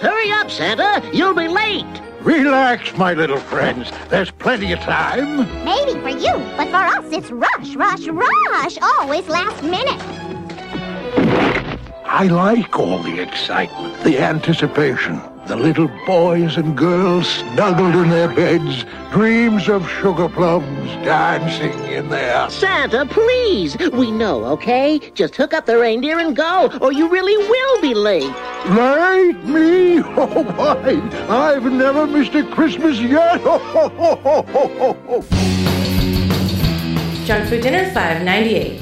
Hurry up, Santa. You'll be late. Relax, my little friends. There's plenty of time. Maybe for you, but for us, it's rush, rush, rush. Always last minute. I like all the excitement, the anticipation. The little boys and girls snuggled in their beds, dreams of sugar plums dancing in there. Santa, please. We know, okay? Just hook up the reindeer and go, or you really will be late. Late me? Oh, why? I've never missed a Christmas yet. Junk Food Dinner 598.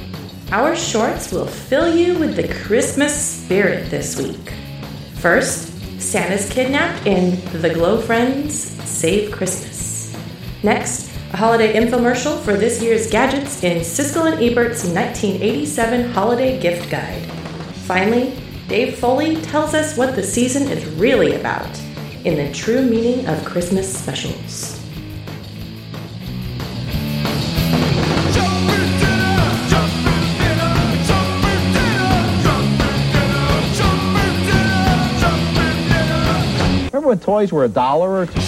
Our shorts will fill you with the Christmas spirit this week. First, Santa's kidnapped in The Glo Friends Save Christmas. Next, a holiday infomercial for this year's gadgets in Siskel and Ebert's 1987 Holiday Gift Guide. Finally, Dave Foley tells us what the season is really about in the true meaning of Christmas specials. Remember when toys were a dollar or two?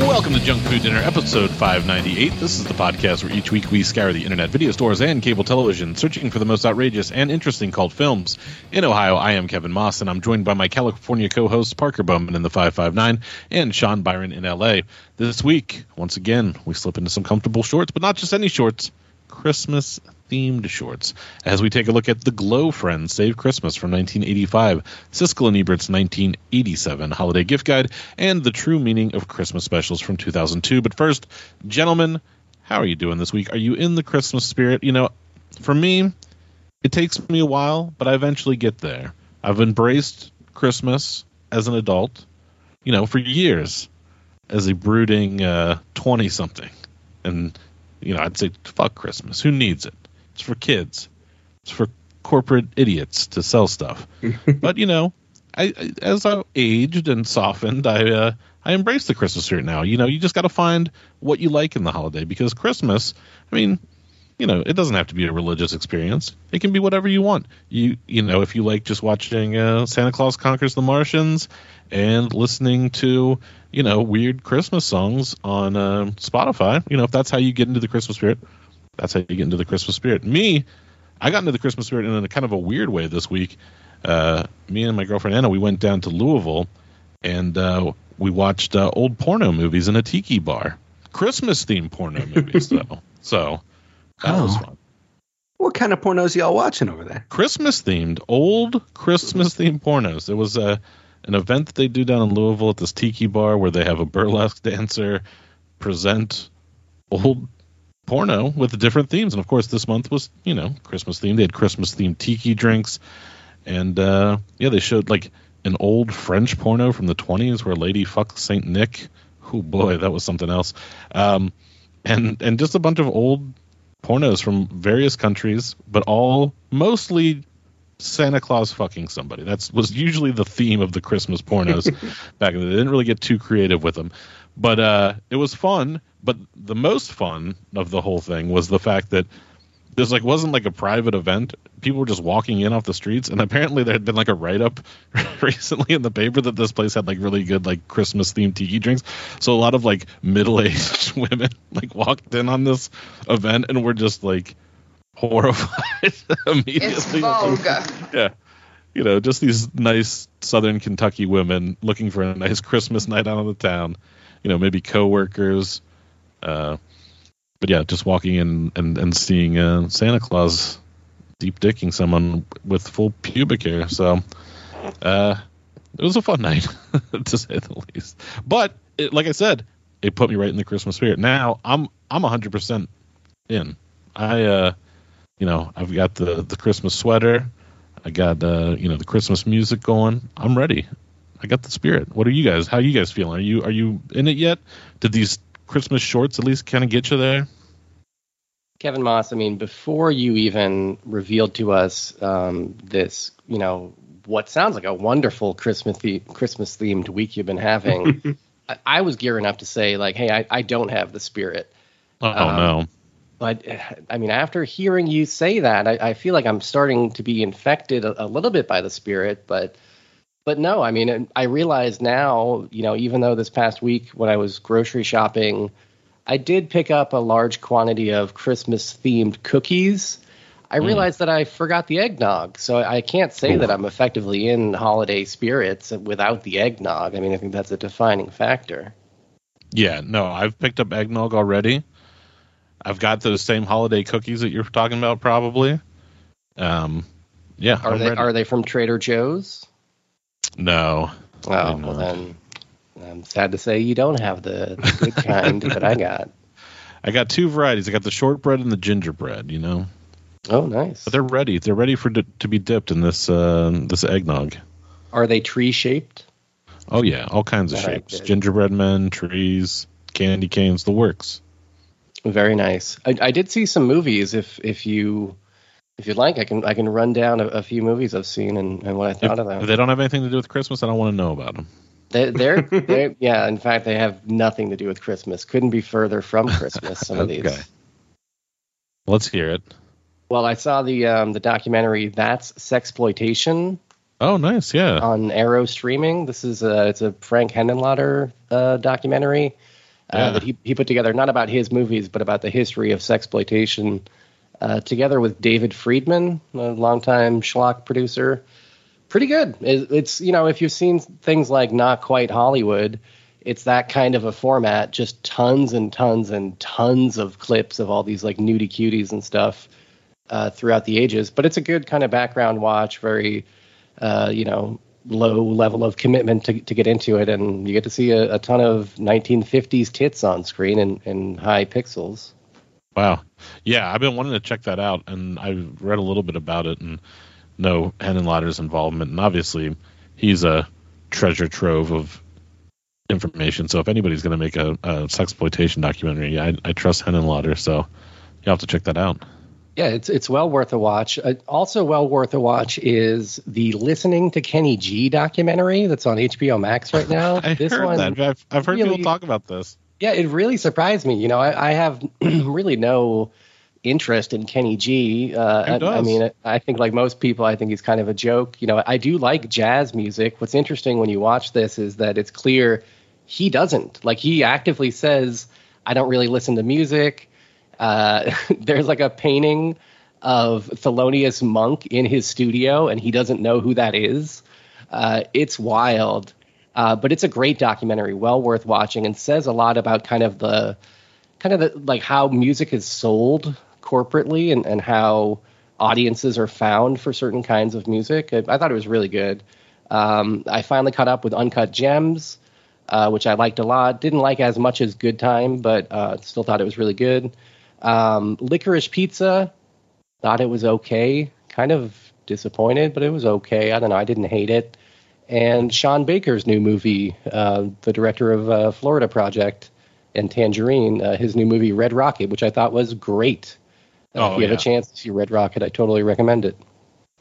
Welcome to Junk Food Dinner, episode 598. This is the podcast where each week we scour the internet, video stores, and cable television, searching for the most outrageous and interesting cult films. In Ohio, I am Kevin Moss, and I'm joined by my California co-hosts Parker Bowman in the 559 and Sean Byron in LA. This week, once again, we slip into some comfortable shorts, but not just any shorts, Christmas themed shorts as we take a look at The Glo Friends Save Christmas from 1985, Siskel and Ebert's 1987 Holiday Gift Guide, and The True Meaning of Christmas Specials from 2002. But first, gentlemen, how are you doing this week? Are you in the Christmas spirit? You know, for me, it takes me a while, but I eventually get there. I've embraced Christmas as an adult, you know, for years as a brooding 20 uh, something. And, you know, I'd say, fuck Christmas. Who needs it? It's for kids. It's for corporate idiots to sell stuff. but you know, I, I, as I aged and softened, I uh, I embrace the Christmas spirit now. You know, you just got to find what you like in the holiday because Christmas. I mean, you know, it doesn't have to be a religious experience. It can be whatever you want. You you know, if you like just watching uh, Santa Claus conquers the Martians and listening to you know weird Christmas songs on uh, Spotify, you know, if that's how you get into the Christmas spirit, that's how you get into the Christmas spirit. Me, I got into the Christmas spirit in a kind of a weird way this week. Uh, me and my girlfriend Anna, we went down to Louisville and uh, we watched uh, old porno movies in a tiki bar. Christmas themed porno movies, though. So that oh. was fun. What kind of pornos y'all watching over there? Christmas themed, old Christmas themed pornos. There was a an event that they do down in Louisville at this tiki bar where they have a burlesque dancer present old porno with different themes. And of course, this month was you know Christmas themed. They had Christmas themed tiki drinks, and uh, yeah, they showed like an old French porno from the 20s where lady fucks Saint Nick. Oh boy, that was something else. Um, and and just a bunch of old pornos from various countries, but all mostly Santa Claus fucking somebody. That was usually the theme of the Christmas pornos back in the day. They didn't really get too creative with them. But uh, it was fun. But the most fun of the whole thing was the fact that this like wasn't like a private event. People were just walking in off the streets, and apparently there had been like a write up recently in the paper that this place had like really good like Christmas themed tiki drinks. So a lot of like middle aged women like walked in on this event and were just like horrified immediately. Yeah. You know, just these nice Southern Kentucky women looking for a nice Christmas night out of the town. You know, maybe coworkers, uh, but yeah, just walking in and, and seeing uh, Santa Claus deep dicking someone with full pubic hair. So uh, it was a fun night, to say the least. But it, like I said, it put me right in the Christmas spirit. Now I'm I'm 100% in. I uh, you know, I've got the the Christmas sweater. I got uh, you know, the Christmas music going. I'm ready. I got the spirit. What are you guys? How are you guys feeling? Are you are you in it yet? Did these Christmas shorts at least kind of get you there? Kevin Moss, I mean, before you even revealed to us um, this, you know, what sounds like a wonderful Christmas the- Christmas themed week you've been having, I-, I was gearing up to say like, hey, I, I don't have the spirit. Oh um, no. But I mean, after hearing you say that, I, I feel like I'm starting to be infected a, a, little bit by the spirit. But but no, I mean, I realize now, you know, even though this past week when I was grocery shopping, I did pick up a large quantity of Christmas themed cookies. I mm. realized that I forgot the eggnog, so I can't say Ooh. that I'm effectively in holiday spirits without the eggnog. I mean, I think that's a defining factor. Yeah, no, I've picked up eggnog already. I've got those same holiday cookies that you're talking about, probably. Um, yeah, are I'm they ready. are they from Trader Joe's? No. Oh well, then I'm sad to say you don't have the, the good kind that I got. I got two varieties. I got the shortbread and the gingerbread. You know. Oh, nice. But they're ready. They're ready for to be dipped in this uh, this eggnog. Are they tree shaped? Oh yeah, all kinds of all shapes. Gingerbread men, trees, candy canes, the works. Very nice. I, I, did see some movies. If if you if you'd like, I can I can run down a, a few movies I've seen and, and what I thought if, of them. If they don't have anything to do with Christmas, I don't want to know about them. They, they're, they're yeah. In fact, they have nothing to do with Christmas. Couldn't be further from Christmas. Some of these. Okay. Let's hear it. Well, I saw the um, the documentary "That's Sexploitation." Oh, nice, yeah. On Arrow streaming. This is a it's a Frank Henenlotter uh, documentary yeah. that he he put together, not about his movies, but about the history of sexploitation, uh, together with David Friedman, a longtime schlock producer. Pretty good. It, it's you know if you've seen things like Not Quite Hollywood, it's that kind of a format. Just tons and tons and tons of clips of all these like nudie cuties and stuff uh, throughout the ages. But it's a good kind of background watch. Very, uh, you know, low level of commitment to, to get into it, and you get to see a, a ton of 1950s tits on screen in, in high pixels. Wow, yeah, I've been wanting to check that out, and I've read a little bit about it, and know Henenlotter's involvement, and obviously he's a treasure trove of information. So if anybody's going to make a, a sexploitation documentary, I, I trust Henenlotter, so you have to check that out. Yeah, it's it's well worth a watch. Uh, also, well worth a watch is the "Listening to Kenny G" documentary that's on HBO Max right now. I this heard one that. I've, I've heard really, people talk about this. Yeah, it really surprised me. You know, I, I have really no interest in Kenny G. Uh, I, I, mean, I think like most people, I think he's kind of a joke. You know, I do like jazz music. What's interesting when you watch this is that it's clear he doesn't. Like he actively says, "I don't really listen to music." Uh, there's like a painting of Thelonious Monk in his studio, and he doesn't know who that is. Uh, it's wild, uh, but it's a great documentary, well worth watching, and says a lot about kind of the kind of the, like how music is sold corporately and, and how audiences are found for certain kinds of music. I, I thought it was really good. Um, I finally caught up with Uncut Gems, uh, which I liked a lot. Didn't like as much as Good Time, but uh, still thought it was really good. Um, Licorice Pizza, thought it was okay. Kind of disappointed, but it was okay. I don't know. I didn't hate it. And Sean Baker's new movie, uh, the director of uh, Florida Project and Tangerine, uh, his new movie Red Rocket, which I thought was great. Uh, oh, if you yeah. have a chance to see Red Rocket, I totally recommend it.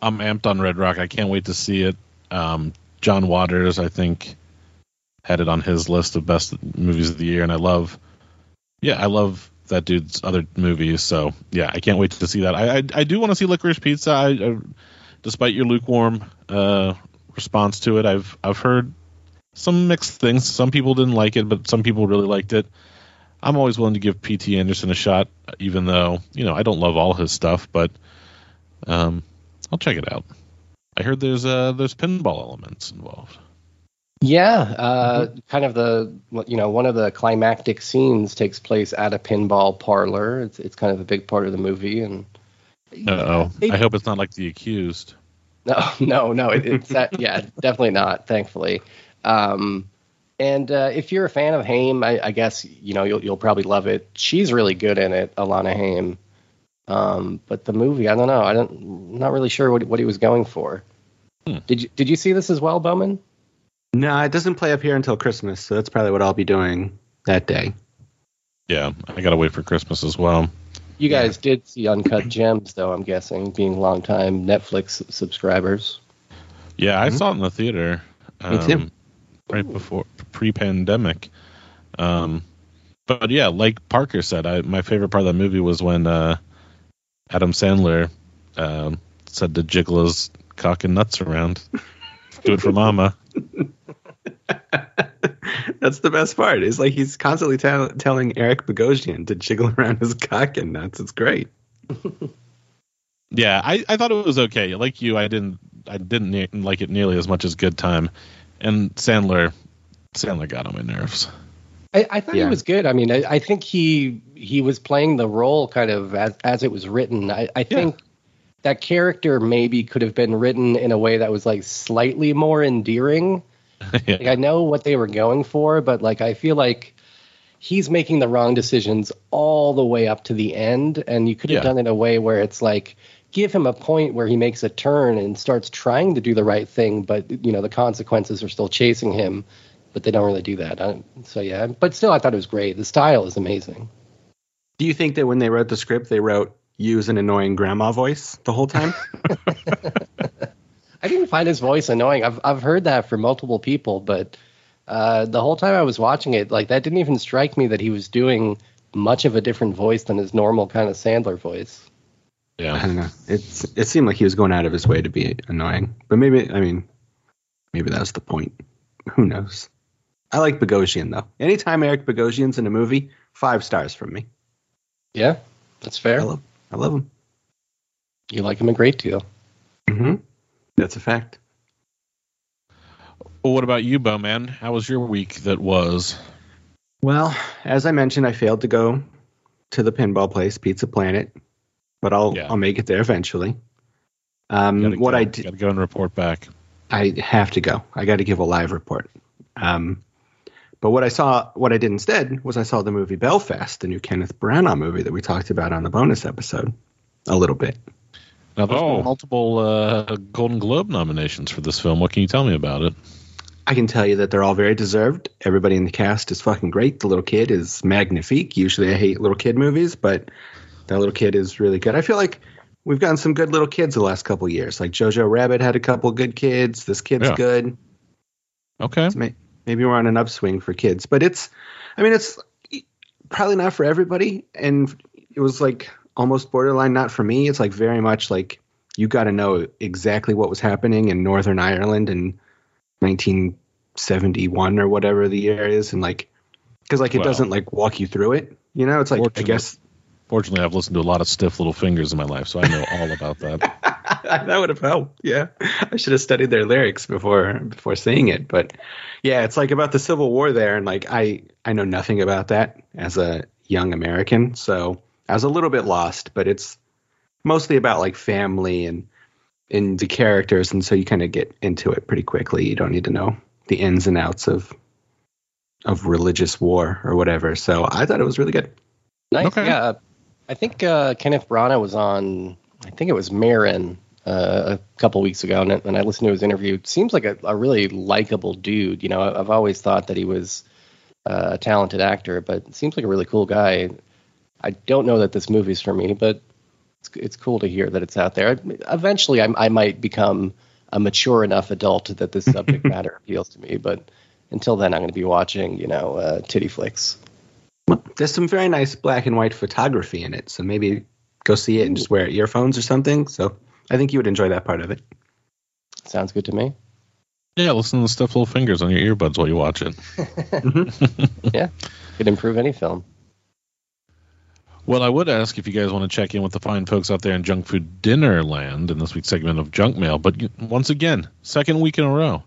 I'm amped on Red Rocket. I can't wait to see it. Um, John Waters, I think, had it on his list of best movies of the year, and I love, yeah, I love that dude's other movies. So yeah, I can't wait to see that. I I, I do want to see Licorice Pizza. I, I, despite your lukewarm uh, response to it, I've I've heard some mixed things. Some people didn't like it, but some people really liked it. I'm always willing to give P.T. Anderson a shot, even though you know I don't love all his stuff, but um, I'll check it out. I heard there's uh there's pinball elements involved. Yeah, uh, mm-hmm. kind of the you know one of the climactic scenes takes place at a pinball parlor. It's it's kind of a big part of the movie, and oh, I hope it's not like The Accused. No, no, no. It, it's that. yeah, definitely not. Thankfully, um, and uh, if you're a fan of Haim, I, I, guess you know you'll you'll probably love it. She's really good in it, Alana Haim. Um, but the movie, I don't know. I don't, I'm not really sure what what he was going for. Hmm. Did you did you see this as well, Bowman? No, it doesn't play up here until Christmas, so that's probably what I'll be doing that day. Yeah, I gotta wait for Christmas as well. You guys yeah. did see Uncut Gems, though. I'm guessing, being longtime Netflix subscribers. Yeah, I mm-hmm. saw it in the theater. Um, Me too. Right before pre-pandemic. Um, but yeah, like Parker said, I, my favorite part of the movie was when uh, Adam Sandler uh, said to jiggle his cock and nuts around. Do it for mama. That's the best part. It's like he's constantly t- telling Eric Bogosian to jiggle around his cock and nuts. It's great. yeah, I, I thought it was okay. Like you, I didn't I didn't ne- like it nearly as much as Good Time, and Sandler Sandler got on my nerves. I, I thought yeah. he was good. I mean, I, I, think he he was playing the role kind of as, as it was written. I, I think yeah. That character maybe could have been written in a way that was like slightly more endearing. yeah. like, I know what they were going for, but like I feel like he's making the wrong decisions all the way up to the end, and you could have done it in a way where it's like give him a point where he makes a turn and starts trying to do the right thing, but you know the consequences are still chasing him but they don't really do that. I, so yeah, but still, I thought it was great. The style is amazing. Do you think that when they wrote the script, they wrote use an annoying grandma voice the whole time? I didn't find his voice annoying. I've I've heard that from multiple people, but uh, the whole time I was watching it, like that didn't even strike me that he was doing much of a different voice than his normal kind of Sandler voice. Yeah, I don't know. It's it seemed like he was going out of his way to be annoying, but maybe I mean, maybe that's the point. Who knows? I like Bogosian though. Anytime Eric Bogosian's in a movie, five stars from me. Yeah, that's fair. I love, I love him. You like him a great deal. Mm-hmm. That's a fact. Well, what about you, Bowman? How was your week that was? Well, as I mentioned, I failed to go to the pinball place, Pizza Planet, but I'll yeah. I'll make it there eventually. Um, what go, I did, got to go and report back. I have to go. I got to give a live report. Um, but what I saw, what I did instead was I saw the movie Belfast, the new Kenneth Branagh movie that we talked about on the bonus episode, a little bit. Now there's oh. multiple uh, Golden Globe nominations for this film. What can you tell me about it? I can tell you that they're all very deserved. Everybody in the cast is fucking great. The little kid is magnifique. Usually I hate little kid movies, but that little kid is really good. I feel like we've gotten some good little kids the last couple years. Like Jojo Rabbit had a couple good kids. This kid's yeah. good. Okay maybe we're on an upswing for kids. But it's, I mean, it's probably not for everybody. And it was like almost borderline not for me. It's like very much like you got to know exactly what was happening in Northern Ireland in 1971 or whatever the year is, and like because like it well, doesn't like walk you through it. You know, it's like I guess. Fortunately, I've listened to a lot of stiff little fingers in my life, so I know all about that. that would have helped. Yeah, I should have studied their lyrics before before saying it. But yeah, it's like about the Civil War there, and like I I know nothing about that as a young American, so I was a little bit lost. But it's mostly about like family and and the characters, and so you kind of get into it pretty quickly. You don't need to know the ins and outs of of religious war or whatever. So I thought it was really good. Nice. Okay. Yeah, I think uh, Kenneth Branagh was on. I think it was Maron uh, a couple weeks ago, and, and, I listened to his interview. Seems like a, a really likable dude. You know, I've always thought that he was uh, a talented actor, but seems like a really cool guy. I don't know that this movie's for me, but it's, it's cool to hear that it's out there. Eventually, I, I might become a mature enough adult that this subject matter appeals to me, but until then, I'm going to be watching, you know, uh, titty flicks. Well, there's some very nice black and white photography in it, so maybe go see it and just wear earphones or something. So I think you would enjoy that part of it. Sounds good to me. Yeah, listen to the stiff little fingers on your earbuds while you watch it. yeah, could improve any film. Well, I would ask if you guys want to check in with the fine folks out there in Junk Food Dinner Land in this week's segment of Junk Mail. But once again, second week in a row,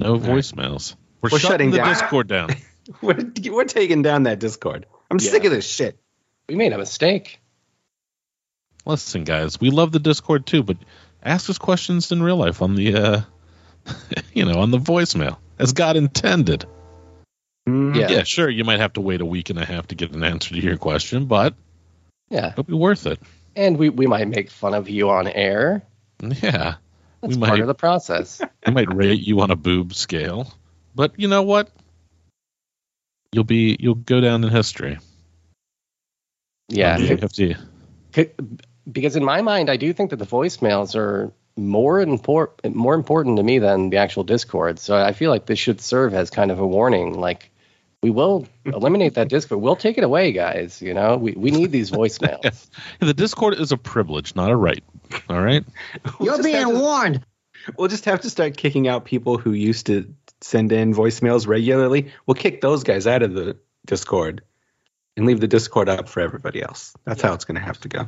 no voicemails. We're, we're shutting the down. Discord down. we're, we're taking down that Discord. I'm yeah. sick of this shit. We made a mistake. Listen, guys, we love the Discord too, but ask us questions in real life on the, uh, you know, on the voicemail as God intended. Mm-hmm. Yeah. yeah, sure. You might have to wait a week and a half to get an answer to your question, but yeah, it'll be worth it. And we we might make fun of you on air. Yeah, that's we part of the process. we might rate you on a boob scale, but you know what? You'll be you'll go down in history. Yeah, you have to because in my mind, I do think that the voicemails are more important more important to me than the actual Discord. So I feel like this should serve as kind of a warning. Like, we will eliminate that Discord. We'll take it away, guys. You know, we, we need these voicemails. the Discord is a privilege, not a right. All right. You're just being to- warned. We'll just have to start kicking out people who used to send in voicemails regularly. We'll kick those guys out of the Discord and leave the Discord up for everybody else. That's how it's going to have to go.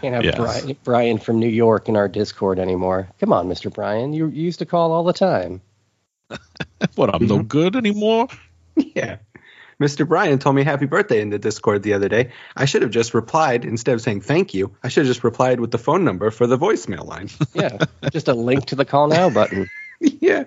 Can't have Yes. Brian, Brian from New York in our Discord anymore. Come on, Mr. Brian. You, you used to call all the time. What? I'm Mm-hmm. no good anymore. Yeah. Mr. Brian told me happy birthday in the Discord the other day. I should have just replied instead of saying thank you. I should have just replied with the phone number for the voicemail line. Yeah, just a link to the call now button. yeah.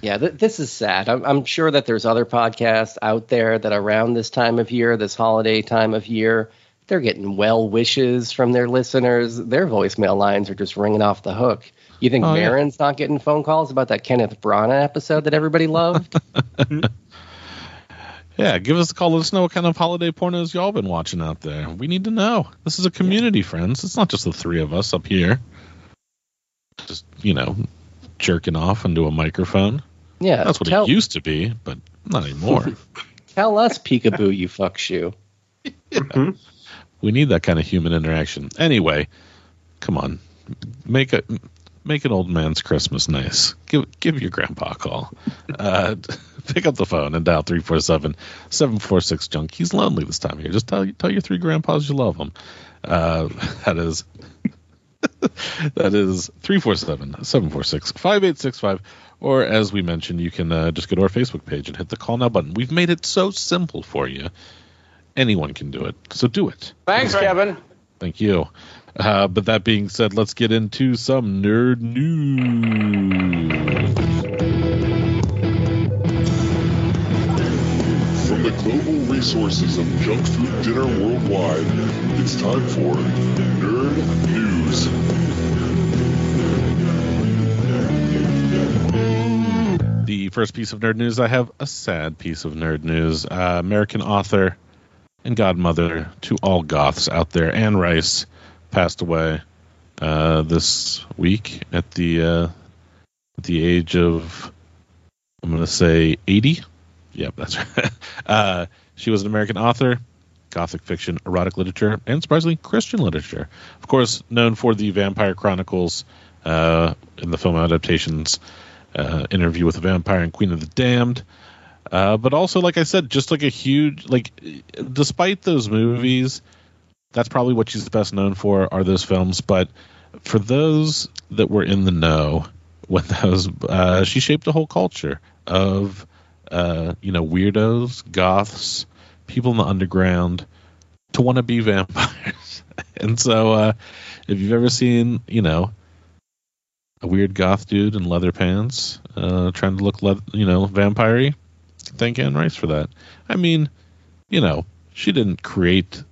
Yeah, th- this is sad. I'm, I'm sure that there's other podcasts out there that around this time of year, this holiday time of year, they're getting well wishes from their listeners. Their voicemail lines are just ringing off the hook. You think Oh, yeah. Not getting phone calls about that Kenneth Branagh episode that everybody loved? Yeah, give us a call. Let us know what kind of holiday pornos y'all been watching out there. We need to know. This is a community, friends. It's not just the three of us up here. Just you know, jerking off into a microphone. yeah, That's what tell, it used to be, but not anymore. tell us, peekaboo, you fuck shoe. we need that kind of human interaction. Anyway, come on, make a make an old man's Christmas nice. Give give your grandpa a call. Uh, pick up the phone and dial 347-746 junk. He's lonely this time of year. Just tell tell your three grandpas you love them. Uh, that is that is 347-746-5865 or as we mentioned you can uh, just go to our facebook page and hit the call now button we've made it so simple for you anyone can do it so do it Thanks, Kevin. Thank you. Uh, but that being said, let's get into some nerd news. From the global resources of junk food dinner worldwide, it's time for Nerd News. First piece of nerd news, I have a sad piece of nerd news. Uh, American author and godmother to all goths out there, Anne Rice, passed away uh, this week at the uh, at the age of I'm going to say 80. Yep, that's right. Uh, she was an American author, gothic fiction, erotic literature, and surprisingly Christian literature. Of course, known for the Vampire Chronicles uh, in the film adaptations, uh, Interview with a Vampire and Queen of the Damned. Uh, but also, like I said, just like a huge like, despite those movies, that's probably what she's best known for are those films. But for those that were in the know when those, uh, she shaped a whole culture of, uh, you know, weirdos, goths, people in the underground to want to be vampires. and so, uh, if you've ever seen, you know, a weird goth dude in leather pants, uh, trying to look, le- you know, vampire thank Anne Rice for that. I mean, you know, she didn't create,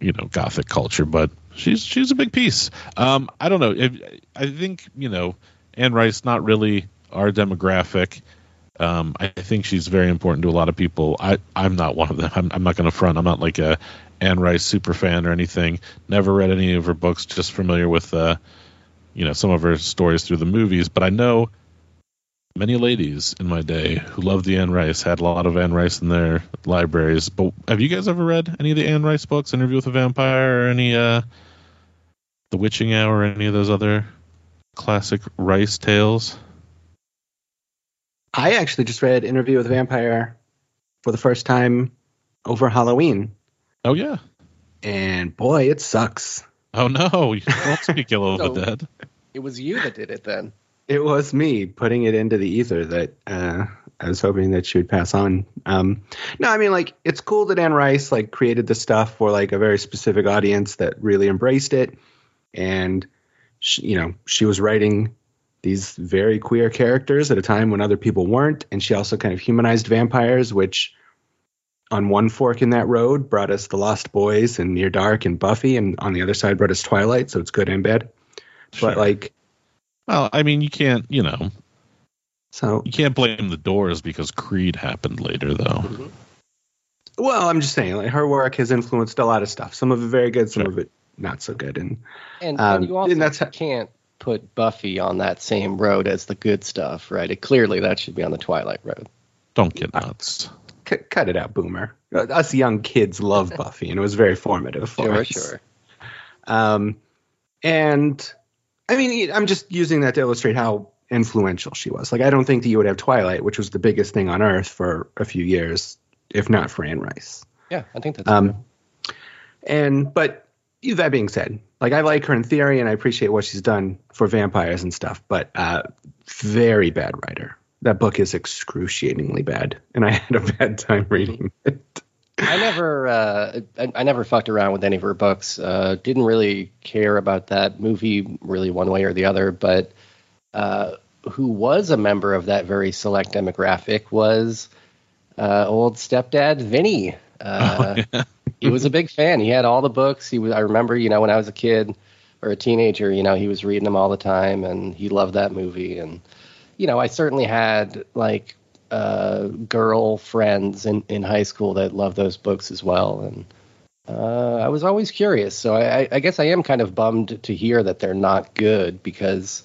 you know, gothic culture, but she's she's a big piece. Um, I don't know. If, I think you know, Anne Rice not really our demographic. Um, I think she's very important to a lot of people. I I'm not one of them. I'm, I'm not going to front. I'm not like a Anne Rice super fan or anything. Never read any of her books. Just familiar with, uh, you know, some of her stories through the movies. But I know many ladies in my day who loved the Anne Rice had a lot of Anne Rice in their libraries. But have you guys ever read any of the Anne Rice books, Interview with a Vampire, or any uh, The Witching Hour, or any of those other classic Rice tales? I actually just read Interview with a Vampire for the first time over Halloween. Oh yeah. And boy, it sucks. Oh no! You don't speak ill of the So- dead. It was you that did it then. It was me putting it into the ether that uh, I was hoping that she would pass on. Um, no, I mean like it's cool that Anne Rice like created the stuff for like a very specific audience that really embraced it, and she, you know she was writing these very queer characters at a time when other people weren't, and she also kind of humanized vampires, which on one fork in that road brought us The Lost Boys and Near Dark and Buffy, and on the other side brought us Twilight. So it's good and bad. Sure. But like Well, I mean, you can't, you know, so you can't blame the Doors because Creed happened later, though. Well, I'm just saying, like her work has influenced a lot of stuff. Some of it very good, some Sure. of it not so good. And And, Um, and you also and that's how- can't put Buffy on that same road as the good stuff, right? It, clearly, that should be on the Twilight road. Don't get nuts. C- cut it out, Boomer. Uh, Us young kids love Buffy, and it was very formative for Sure, us. sure. Um, and I mean, I'm just using that to illustrate how influential she was. Like, I don't think that you would have Twilight, which was the biggest thing on Earth for a few years, if not for Anne Rice. Yeah, I think that's Um, and but that being said, like I like her in theory, and I appreciate what she's done for vampires and stuff. But uh, very bad writer. That book is excruciatingly bad, and I had a bad time reading it. I never, uh, I, I never fucked around with any of her books. Uh, didn't really care about that movie really one way or the other. But uh, who was a member of that very select demographic was uh, old stepdad Vinny. Uh, he was a big fan. He had all the books. He was. I remember, you know, when I was a kid or a teenager, you know, he was reading them all the time, and he loved that movie. And you know, I certainly had like uh, girl friends in, in high school that loved those books as well. And uh, I was always curious. So I, I guess I am kind of bummed to hear that they're not good because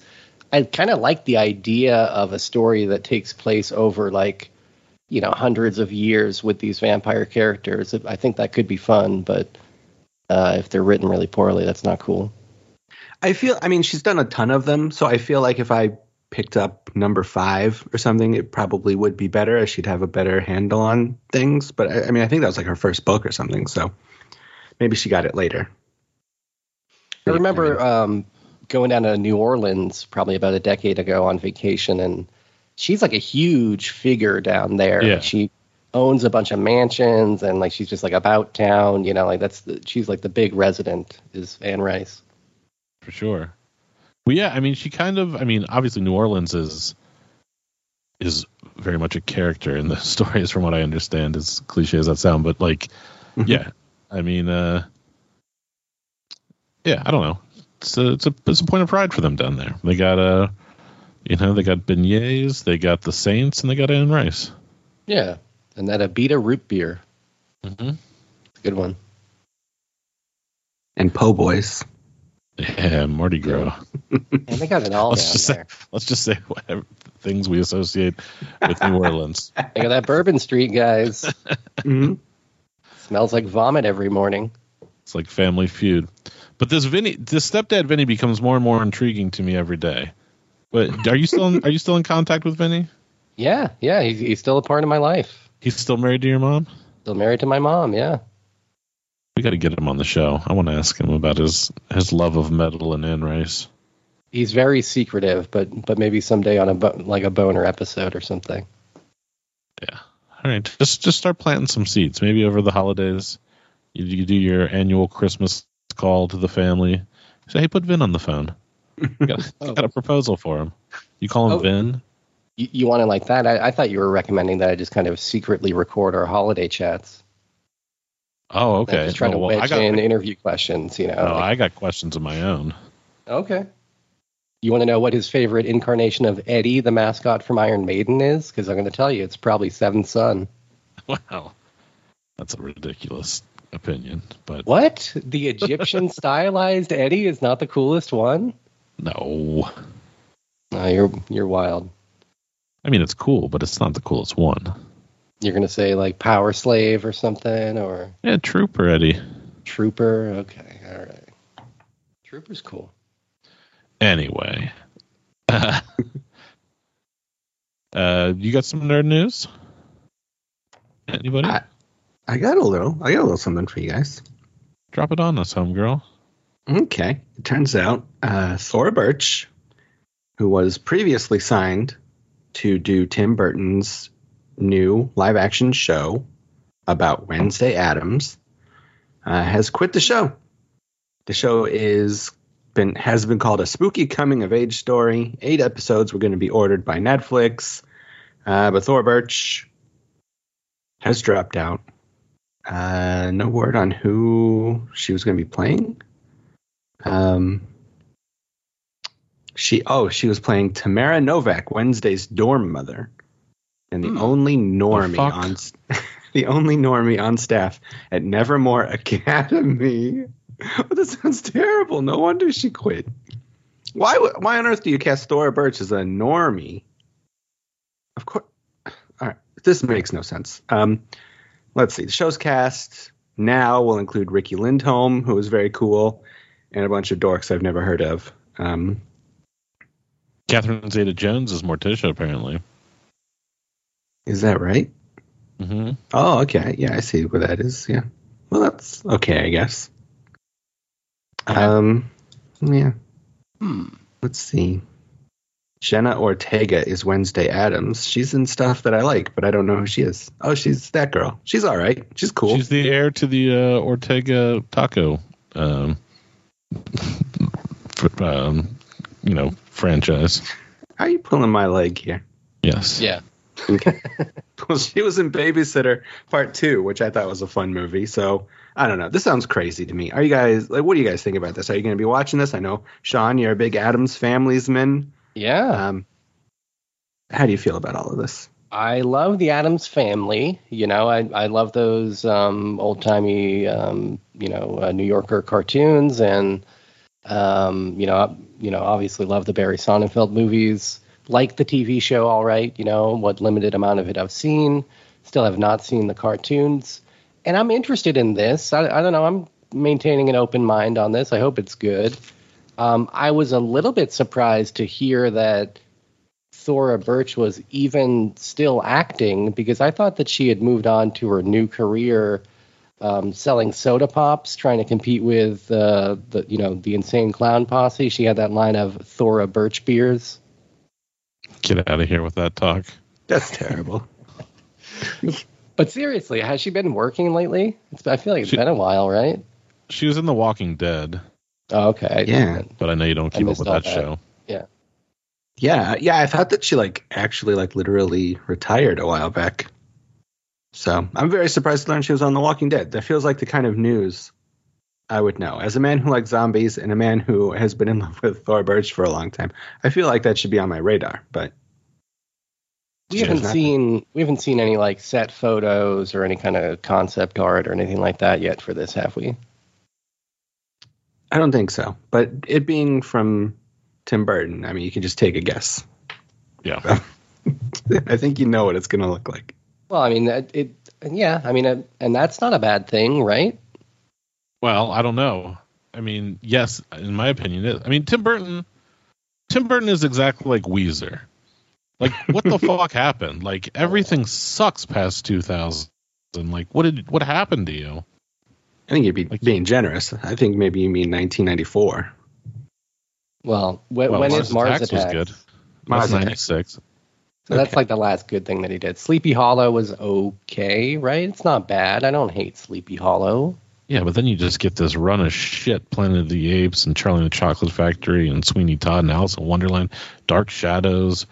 I kind of like the idea of a story that takes place over like, you know, hundreds of years with these vampire characters. I think that could be fun, but uh, if they're written really poorly, that's not cool. I feel. I mean, she's done a ton of them, so I feel like if I picked up number five or something, it probably would be better. as She'd have a better handle on things. But I, I mean, I think that was like her first book or something. So maybe she got it later. I remember um, going down to New Orleans probably about a decade ago on vacation, and she's like a huge figure down there. Yeah. She owns a bunch of mansions, and like she's just like about town. You know, like that's the, she's like the big resident is Anne Rice. for sure. Well, yeah, I mean, she kind of. I mean, obviously, New Orleans is is very much a character in the stories, from what I understand. As cliche as that sound, but like, yeah, I mean, uh, yeah, I don't know. It's a, it's a it's a point of pride for them down there. They got uh, you know, they got beignets, they got the Saints, and they got Anne Rice. Yeah, and that Abita root beer, Mm-hmm. it's a good one. And Po Boys. Yeah, Mardi Gras. And they got it all let's down just there. say let's just say whatever things we associate with New Orleans. They got that Bourbon Street, guys. hmm Smells like vomit every morning. It's like Family Feud. But this Vinny, this stepdad Vinny becomes more and more intriguing to me every day. But are you still in, are you still in contact with Vinny? Yeah, yeah, he's, he's still a part of my life. He's still married to your mom. Still married to my mom. Yeah. We got to get him on the show. I want to ask him about his his love of metal and Anne Rice. he's very secretive, but but maybe someday on a bo- like a boner episode or something. Yeah. All right. Just just start planting some seeds. Maybe over the holidays, you, you do your annual Christmas call to the family. Say, hey, put Vin on the phone. got, got a proposal for him. You call him Oh. Vin. You, you want it like that? I, I thought you were recommending that I just kind of secretly record our holiday chats. Oh, okay. Just trying Oh, to well, I got, in interview questions, you know. oh, like- I got questions of my own. okay. You want to know what his favorite incarnation of Eddie, the mascot from Iron Maiden, is? Because I'm going to tell you, it's probably Seventh Son. Wow, that's a ridiculous opinion, but What? The Egyptian stylized Eddie is not the coolest one? no. No, you're you're wild. I mean, it's cool, but it's not the coolest one. You're going to say like Power Slave or something, or Yeah, Trooper Eddie. Trooper. Okay, all right. Trooper's cool. Anyway, uh, you got some nerd news? Anybody? I- I got a little. I got a little something for you guys. Drop it on us, homegirl. Okay. It turns out uh, Thora Birch, who was previously signed to do Tim Burton's new live action show about Wednesday Addams, uh, has quit the show. The show is been has been called a spooky coming of age story. Eight episodes were going to be ordered by Netflix, uh, but Thora Birch has dropped out. Uh, no word on who she was going to be playing. Um, she oh she was playing Tamara Novak, Wednesday's dorm mother, and the only normie fuck? on the only normie on staff at Nevermore Academy. Oh, that sounds terrible. No wonder she quit. Why? Why on earth do you cast Thora Birch as a normie? Of course. All right, this makes no sense. Um, let's see. The show's cast now will include Riki Lindhome, who is very cool, and a bunch of dorks I've never heard of. Um, Catherine Zeta Jones is Morticia, apparently. Is that right? Mm-hmm. Oh, okay. Yeah, I see where that is. Yeah. Well, that's okay, I guess. Um, yeah. Hmm. Let's see. Jenna Ortega is Wednesday Addams. She's in stuff that I like, but I don't know who she is. Oh, she's that girl. She's all right. She's cool. She's the heir to the uh, Ortega Taco, um, f- um, you know, franchise. How are you pulling my leg here? Yes. Yeah. well, she was in Babysitter Part Two, which I thought was a fun movie. So I don't know. This sounds crazy to me. Are you guys like? What do you guys think about this? Are you going to be watching this? I know Sean, you're a big Addams Family's man. Yeah. Um, how do you feel about all of this? I love the Addams family. You know, I, I love those um, old timey, um, you know, uh, New Yorker cartoons, and um, you know, you know, obviously love the Barry Sonnenfeld movies. Like the TV show, all right. You know, what limited amount of it I've seen. Still have not seen the cartoons, and I'm interested in this. I, I don't know. I'm maintaining an open mind on this. I hope it's good. Um, I was a little bit surprised to hear that Thora Birch was even still acting because I thought that she had moved on to her new career um, selling soda pops, trying to compete with uh, the you know the insane clown posse. She had that line of Thora Birch beers. Get out of here with that talk. That's terrible. but seriously, has she been working lately? It's, I feel like it's She- been a while, right? She was in The Walking Dead, Oh, okay. Yeah. but I know you don't keep up with that, that. show. Yeah. Yeah, yeah. I thought that she like actually like literally retired a while back. So I'm very surprised to learn she was on The Walking Dead. That feels like the kind of news I would know. As a man who likes zombies and a man who has been in love with Thora Birch for a long time, I feel like that should be on my radar. But We haven't has not. seen we haven't seen any like set photos or any kind of concept art or anything like that yet for this, have we? I don't think so. But it being from Tim Burton, I mean, you can just take a guess. Yeah. I think you know what it's going to look like. Well, I mean, it, it yeah, I mean, uh, and that's not a bad thing, right? Well, I don't know. I mean, yes, in my opinion, it is. I mean, Tim Burton. Tim Burton is exactly like Weezer. Like, what the fuck happened? Like, everything sucks past 2000. Like, what did what happened to you? I think you'd be like, being generous. I think maybe you mean 1994. Well, when, Well, when Mars is Mars Attacks was good. Mars That's 96. So that's like the last good thing that he did. Sleepy Hollow was okay, right? It's not bad. I don't hate Sleepy Hollow. Yeah, but then you just get this run of shit Planet of the Apes and Charlie and the Chocolate Factory and Sweeney Todd and Alice in Wonderland, Dark Shadows,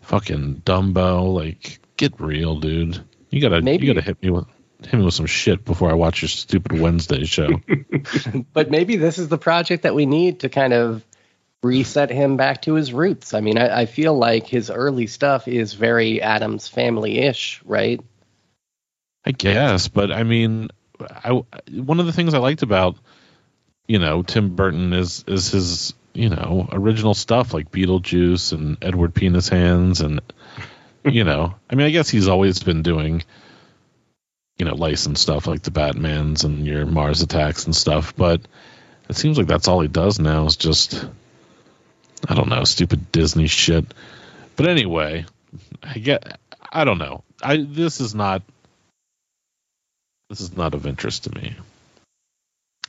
fucking Dumbo. Like, get real, dude. You gotta Maybe- you gotta hit me with hit me with some shit before I watch your stupid Wednesday show. But maybe this is the project that we need to kind of reset him back to his roots. I mean, I, I feel like his early stuff is very Addams Family ish, right? I guess, but I mean, I one of the things I liked about you know Tim Burton is is his you know original stuff like Beetlejuice and Edward Penis Hands and you know I mean I guess he's always been doing you know licensed stuff like the Batman's and your Mars Attacks and stuff, but it seems like that's all he does now is just I don't know stupid Disney shit. But anyway, I get I don't know. I this is not this is not of interest to me.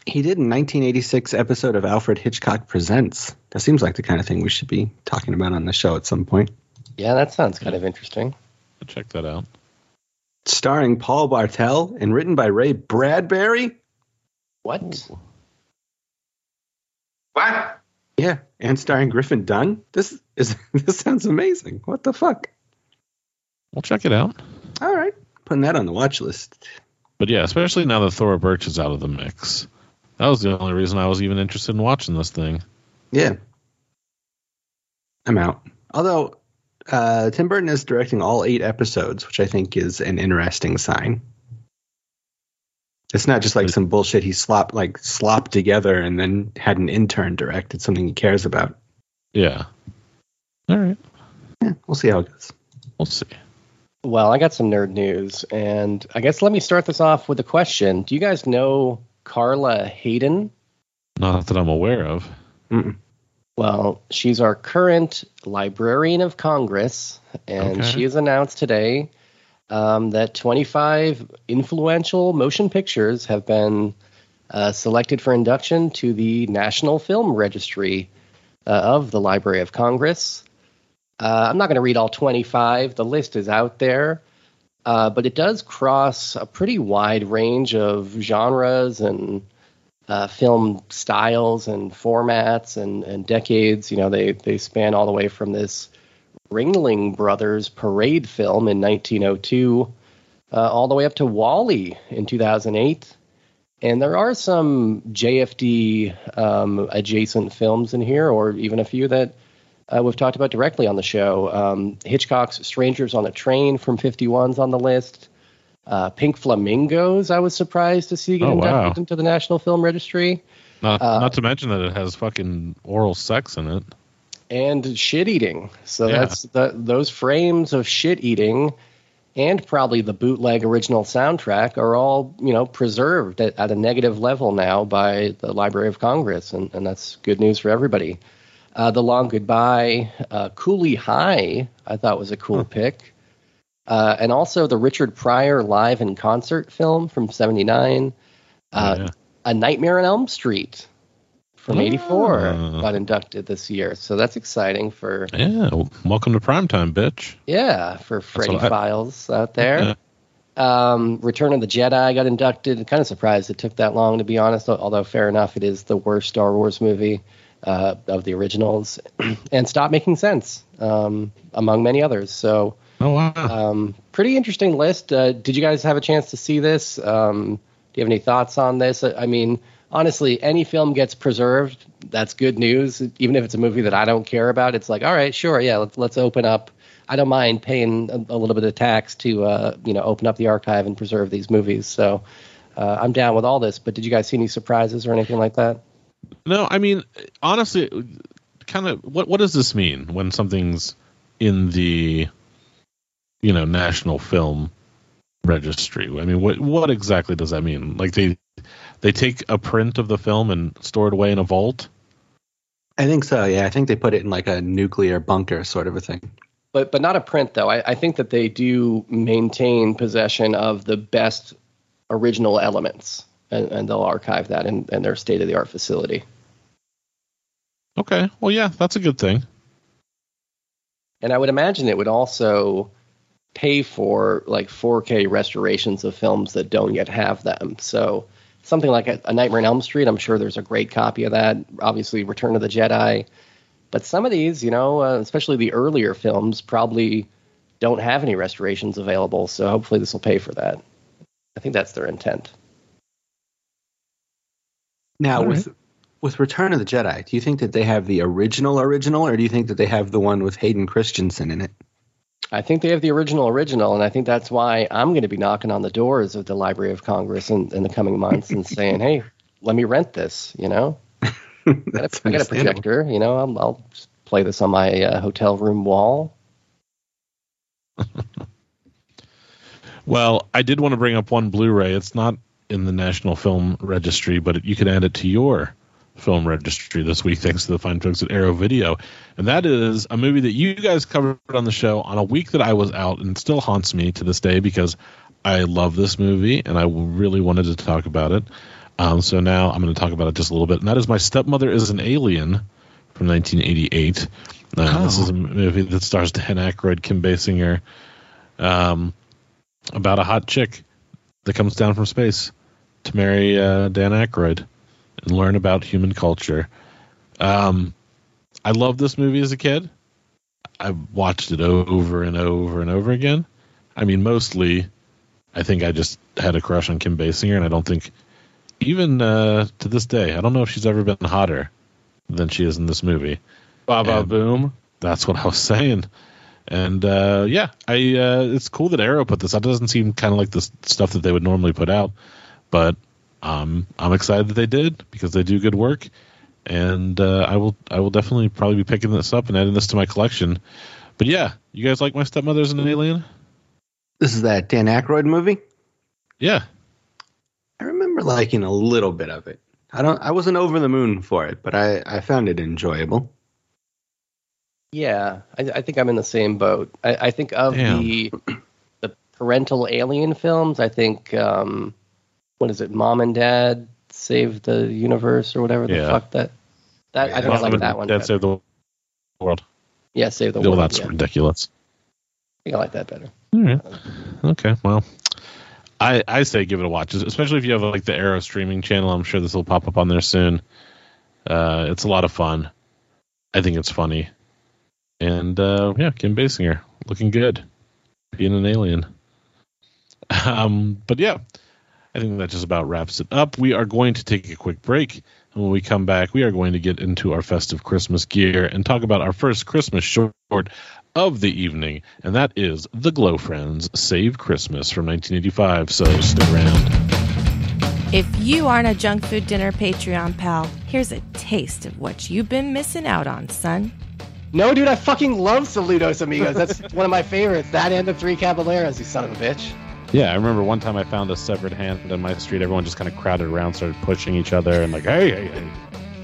He did a 1986 episode of Alfred Hitchcock Presents. That seems like the kind of thing we should be talking about on the show at some point. Yeah, that sounds kind of interesting. I'll check that out. Starring Paul Bartel and written by Ray Bradbury. What? What? Yeah, and starring Griffin Dunne. This is this sounds amazing. What the fuck? We'll check it out. All right, putting that on the watch list. But yeah, especially now that Thora Birch is out of the mix. That was the only reason I was even interested in watching this thing. Yeah, I'm out. Although uh, Tim Burton is directing all eight episodes, which I think is an interesting sign. It's not just like some bullshit he slopped like slopped together and then had an intern direct. It's something he cares about. Yeah. All right. Yeah, we'll see how it goes. We'll see. Well, I got some nerd news, and I guess let me start this off with a question. Do you guys know Carla Hayden? Not that I'm aware of. Mm-mm. Well, she's our current Librarian of Congress, and Okay. she has announced today um, that 25 influential motion pictures have been uh, selected for induction to the National Film Registry uh, of the Library of Congress. Uh, I'm not going to read all 25, the list is out there. Uh, but it does cross a pretty wide range of genres and uh, film styles and formats and, and decades. You know, they, they span all the way from this Ringling Brothers parade film in 1902 uh, all the way up to WALL-E in 2008. And there are some JFD um, adjacent films in here, or even a few that uh, we've talked about directly on the show. Um, Hitchcock's Strangers on a Train from 51's on the list. Uh, Pink Flamingos, I was surprised to see get Oh, inducted wow. into the National Film Registry. Not Uh, not to mention that it has fucking oral sex in it. and shit eating. So Yeah. that's the, those frames of shit eating and probably the bootleg original soundtrack are all you know preserved at, at a negative level now by the Library of Congress, and, and that's good news for everybody. Uh, the Long Goodbye, uh, Cooley High, I thought was a cool pick, uh, and also the Richard Pryor live in concert film from '79, uh, yeah. A Nightmare on Elm Street from '84 Ah. got inducted this year, so that's exciting for Yeah. Welcome to primetime, bitch. yeah, for Freddy I- Files out there. Yeah. Um, Return of the Jedi got inducted. Kind of surprised it took that long, to be honest. Although fair enough, it is the worst Star Wars movie uh, of the originals, and Stop Making Sense, um, among many others. So, Oh wow. um, pretty interesting list. Uh, did you guys have a chance to see this? Um, do you have any thoughts on this? I mean, honestly, any film gets preserved. That's good news. Even if it's a movie that I don't care about, it's like, all right, sure, yeah, let's, let's open up. I don't mind paying a, a little bit of tax to, uh, you know, open up the archive and preserve these movies. So uh, I'm down with all this. But did you guys see any surprises or anything like that? No, I mean, honestly, kind of what what does this mean when something's in the you know National Film Registry? I mean, what what exactly does that mean? Like they they take a print of the film and store it away in a vault? I think so. Yeah, I think they put it in like a nuclear bunker sort of a thing. But but not a print though. I, I think that they do maintain possession of the best original elements, and, and they'll archive that in, in their state of the art facility. Okay, well, yeah, that's a good thing. And I would imagine it would also pay for like 4K restorations of films that don't yet have them. So something like a, a Nightmare on Elm Street, I'm sure there's a great copy of that. Obviously, Return of the Jedi. But some of these, you know, uh, especially the earlier films, probably don't have any restorations available. So hopefully, this will pay for that. I think that's their intent. Now All with with Return of the Jedi, do you think that they have the original original, or do you think that they have the one with Hayden Christensen in it? I think they have the original original, and I think that's why I'm going to be knocking on the doors of the Library of Congress in, in the coming months and saying, "Hey, let me rent this." You know, I got a, That's I got a projector. You know, I'll, I'll play this on my uh, hotel room wall. Well, I did want to bring up one Blu-ray. It's not in the National Film Registry, but you can add it to your film registry this week, thanks to the fine folks at Arrow Video. And that is a movie that you guys covered on the show on a week that I was out, and still haunts me to this day because I love this movie and I really wanted to talk about it. Um, so now I'm going to talk about it just a little bit, and that is My Stepmother is an Alien from 1988. Uh, This is a movie that stars Dan Aykroyd, Kim Basinger, um, about a hot chick that comes down from space to marry uh, Dan Aykroyd and learn about human culture. Um, I loved this movie as a kid. I watched it over and over and over again. I mean, mostly, I think I just had a crush on Kim Basinger, and I don't think, even uh, to this day, I don't know if she's ever been hotter than she is in this movie. Ba ba boom. That's what I was saying. And uh, yeah, I uh, it's cool that Arrow put this out. It doesn't seem kind of like the stuff that they would normally put out, but um, I'm excited that they did because they do good work. and uh, I will I will definitely probably be picking this up and adding this to my collection. But yeah, you guys like my stepmother's an alien? This is that Dan Aykroyd movie. Yeah, I remember liking a little bit of it. I don't. I wasn't over the moon for it, but I I found it enjoyable. Yeah, I, I think I'm in the same boat. I, I think of Damn. the the parental alien films. I think um, what is it, Mom and Dad Save the Universe or whatever the Yeah. fuck that. That I think I like that one. Dad better. Saved the World. yeah, Save the Well, World. that's yeah. ridiculous. I think I like that better. All right. Okay. Well, I I say give it a watch, especially if you have like the Arrow streaming channel. I'm sure this will pop up on there soon. Uh, it's a lot of fun. I think it's funny, and uh, yeah, Kim Basinger looking good, being an alien. Um, but yeah, I think that just about wraps it up. We are going to take a quick break. And when we come back, we are going to get into our festive Christmas gear and talk about our first Christmas short of the evening, and that is The Glo Friends Save Christmas from 1985. So stick around. If you aren't a junk food dinner Patreon pal, here's a taste of what you've been missing out on, son. No, dude, I fucking love Saludos Amigos. That's one of my favorites. That and the Three Caballeros, you son of a bitch. Yeah, I remember one time I found a severed hand on my street. Everyone just kind of crowded around, started pushing each other, and like, hey, hey, hey.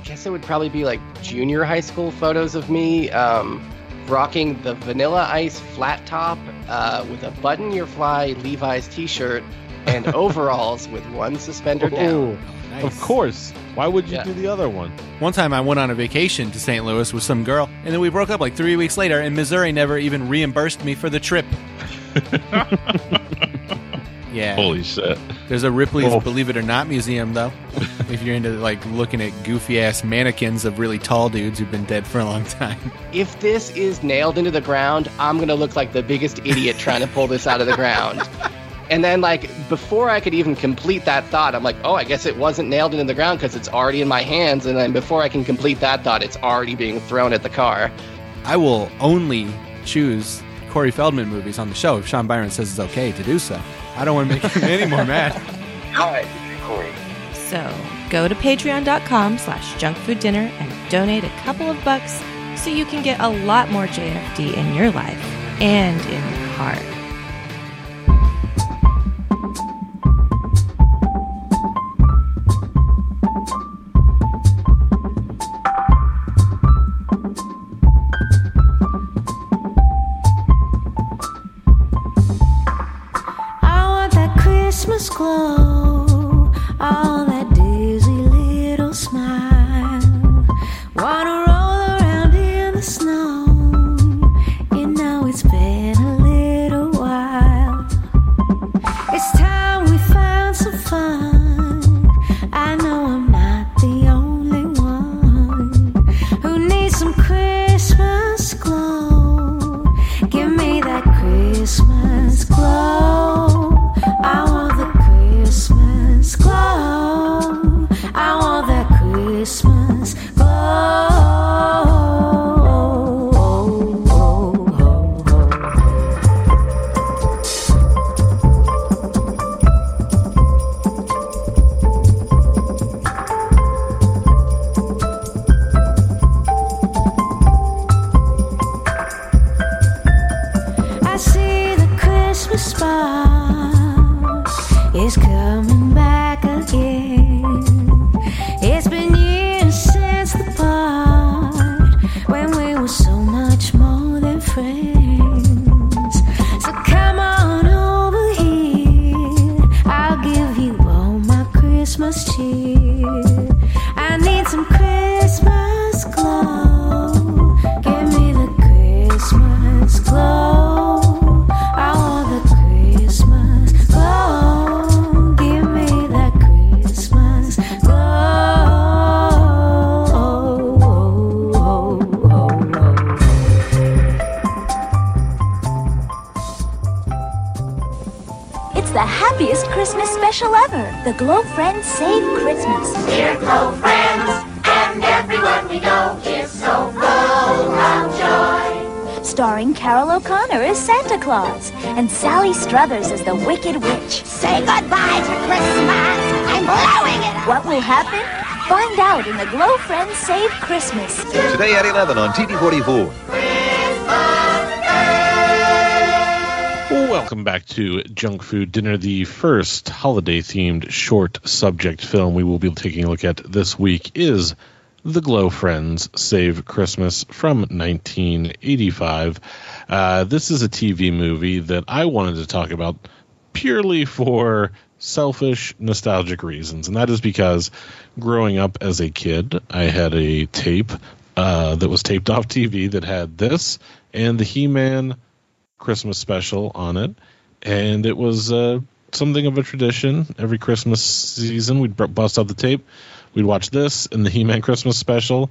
guess it would probably be like junior high school photos of me um, rocking the Vanilla Ice flat top uh, with a button your fly Levi's t-shirt and overalls with one suspender down. Nice. Of course. Why would you Yeah. do the other one? One time I went on a vacation to St. Louis with some girl, and then we broke up like three weeks later, and Missouri never even reimbursed me for the trip. yeah. Holy shit. There's a Ripley's Oh. Believe It or Not museum, though. if you're into like looking at goofy ass mannequins of really tall dudes who've been dead for a long time. If this is nailed into the ground, I'm gonna look like the biggest idiot trying to pull this out of the ground. And then, like, before I could even complete that thought, I'm like, oh, I guess it wasn't nailed into the ground because it's already in my hands. And then before I can complete that thought, it's already being thrown at the car. I will only choose Corey Feldman movies on the show if Sean Byron says it's okay to do so. I don't want to make him any more mad. Hi, this Corey. So go to patreon.com slash junkfooddinner and donate a couple of bucks so you can get a lot more JFD in your life and in your heart. The Glo Friends Save Christmas. We're Glo Friends, and everyone we know is so full of joy. Starring Carroll O'Connor as Santa Claus and Sally Struthers as the Wicked Witch. Say goodbye to Christmas. I'm blowing it up. What will happen? Find out in the Glo Friends Save Christmas. Today at 11 on TD44. Welcome back to Junk Food Dinner, the first holiday themed short subject film we will be taking a look at this week is The Glo Friends Save Christmas from 1985. Uh, this is a TV movie that I wanted to talk about purely for selfish, nostalgic reasons. And that is because growing up as a kid, I had a tape uh, that was taped off TV that had this and the He Man Christmas special on it. And it was uh, something of a tradition. Every Christmas season, we'd bust out the tape. We'd watch this and the He Man Christmas special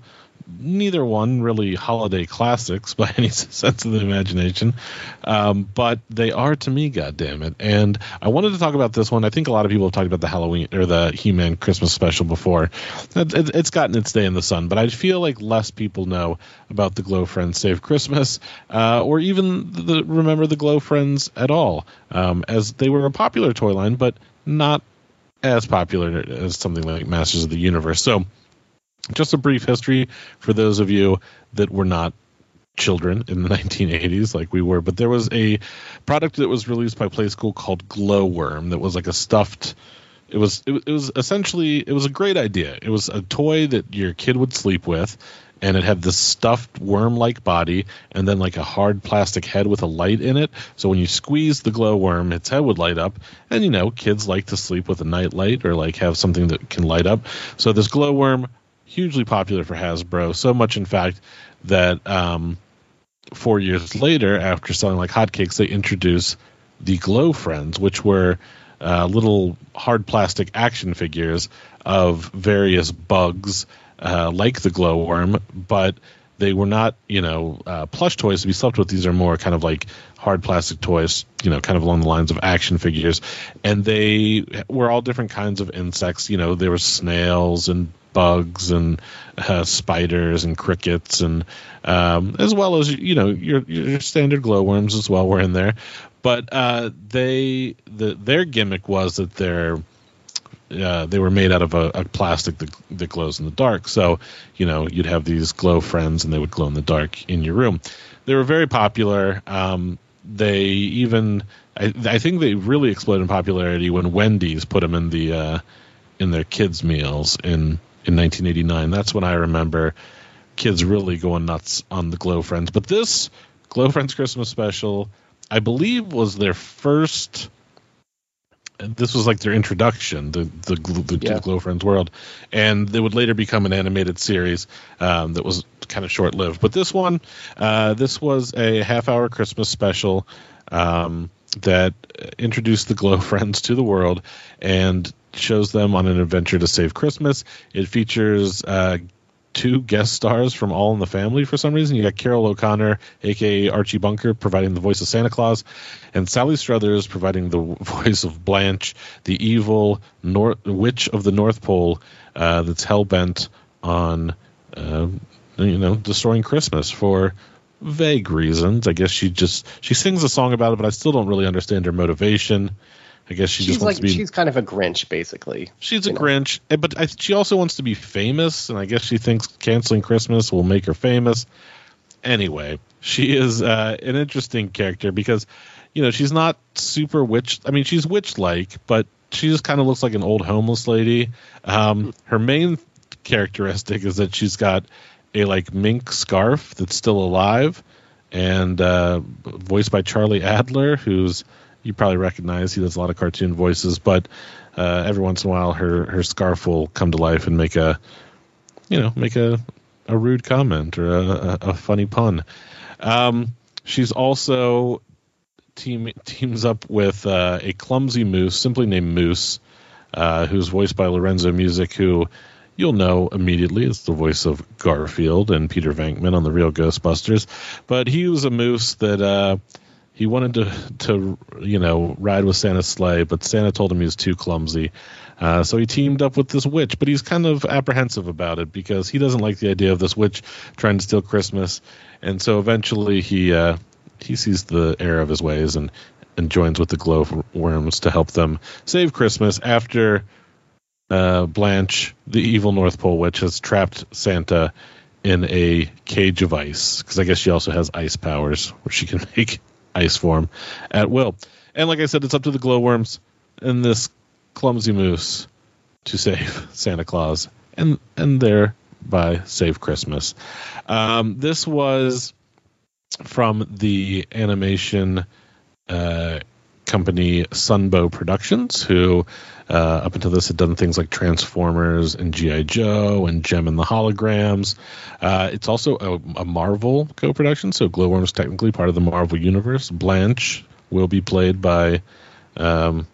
neither one really holiday classics by any sense of the imagination, um, but they are to me, goddamn it. And I wanted to talk about this one. I think a lot of people have talked about the Halloween or the He-Man Christmas special before. It, gotten its day in the sun, but I feel like less people know about the Glo Friends Save Christmas, uh, or even the Remember the Glo Friends at all, um, as they were a popular toy line, but not as popular as something like Masters of the Universe. So just a brief history for those of you that were not children in the 1980s like we were but there was a product that was released by Playskool called glowworm that was like a stuffed it was it, it was essentially it was a great idea. It was a toy that your kid would sleep with and it had this stuffed worm-like body and then like a hard plastic head with a light in it. So when you squeeze the glowworm its head would light up. And you know kids like to sleep with a night light or like have something that can light up. So this glowworm hugely popular for Hasbro. So much, in fact, that um, four years later, after selling like hotcakes, they introduced the Glo Friends, which were uh, little hard plastic action figures of various bugs, uh, like the glowworm, but they were not, you know, uh, plush toys to be slept with. These are more kind of like hard plastic toys, you know, kind of along the lines of action figures. And they were all different kinds of insects. You know, there were snails and bugs and uh, spiders and crickets and um, as well as you know your your standard glowworms as well were in there but uh, they the their gimmick was that they're uh, they were made out of a, a, plastic that, that glows in the dark. So, you know, you'd have these Glo Friends and they would glow in the dark in your room. They were very popular. Um, they even, I, I, think they really exploded in popularity when Wendy's put them in the uh, in their kids' meals in in 1989. That's when I remember kids really going nuts on the Glo Friends. But this Glo Friends Christmas special, I believe, was their first. This was like their introduction the the, the, yeah. the Glo Friends world, and they would later become an animated series um, that was kind of short lived. But this one, uh, this was a half hour Christmas special um, that introduced the Glo Friends to the world, and shows them on an adventure to save Christmas. It features uh, two guest stars from All in the Family for some reason. You got Carroll O'Connor, aka Archie Bunker, providing the voice of Santa Claus, and Sally Struthers providing the voice of Blanche, the evil witch of the North Pole uh, that's hell bent on, uh, you know, destroying Christmas for vague reasons. I guess she just she sings a song about it, but I still don't really understand her motivation. I guess she she's just wants like, to be. She's kind of a Grinch, basically. She's a know? Grinch, eh, but I, she also wants to be famous, and I guess she thinks canceling Christmas will make her famous. Anyway, she is uh, an interesting character because, you know, she's not super witch. I mean, she's witch-like, but she just kind of looks like an old homeless lady. Um, her main characteristic is that she's got a like mink scarf that's still alive, and uh, voiced by Charlie Adler, who's you probably recognize. He does a lot of cartoon voices, but uh, every once in a while, her her scarf will come to life and make a, you know, make a a rude comment or a, a, a funny pun. Um, she's also team teams up with uh, a clumsy moose, simply named Moose, uh, who's voiced by Lorenzo Music, who you'll know immediately is the voice of Garfield and Peter Venkman on the Real Ghostbusters. But he was a moose that uh, he wanted to to you know ride with Santa's sleigh, but Santa told him he was too clumsy. Uh, so he teamed up with this witch, but he's kind of apprehensive about it because he doesn't like the idea of this witch trying to steal Christmas. And so eventually he uh, he sees the error of his ways and and joins with the glowworms to help them save Christmas after uh, Blanche, the evil North Pole witch, has trapped Santa in a cage of ice because I guess she also has ice powers where she can make ice form at will. And like I said, it's up to the glowworms and this clumsy moose to save Santa Claus and and thereby save Christmas. Um, this was from the animation uh, company Sunbow Productions, who uh, up until this had done things like Transformers and GI Joe and Jem and the Holograms. Uh, it's also a, a Marvel co-production, so Glowworm's technically part of the Marvel universe. Blanche will be played by um,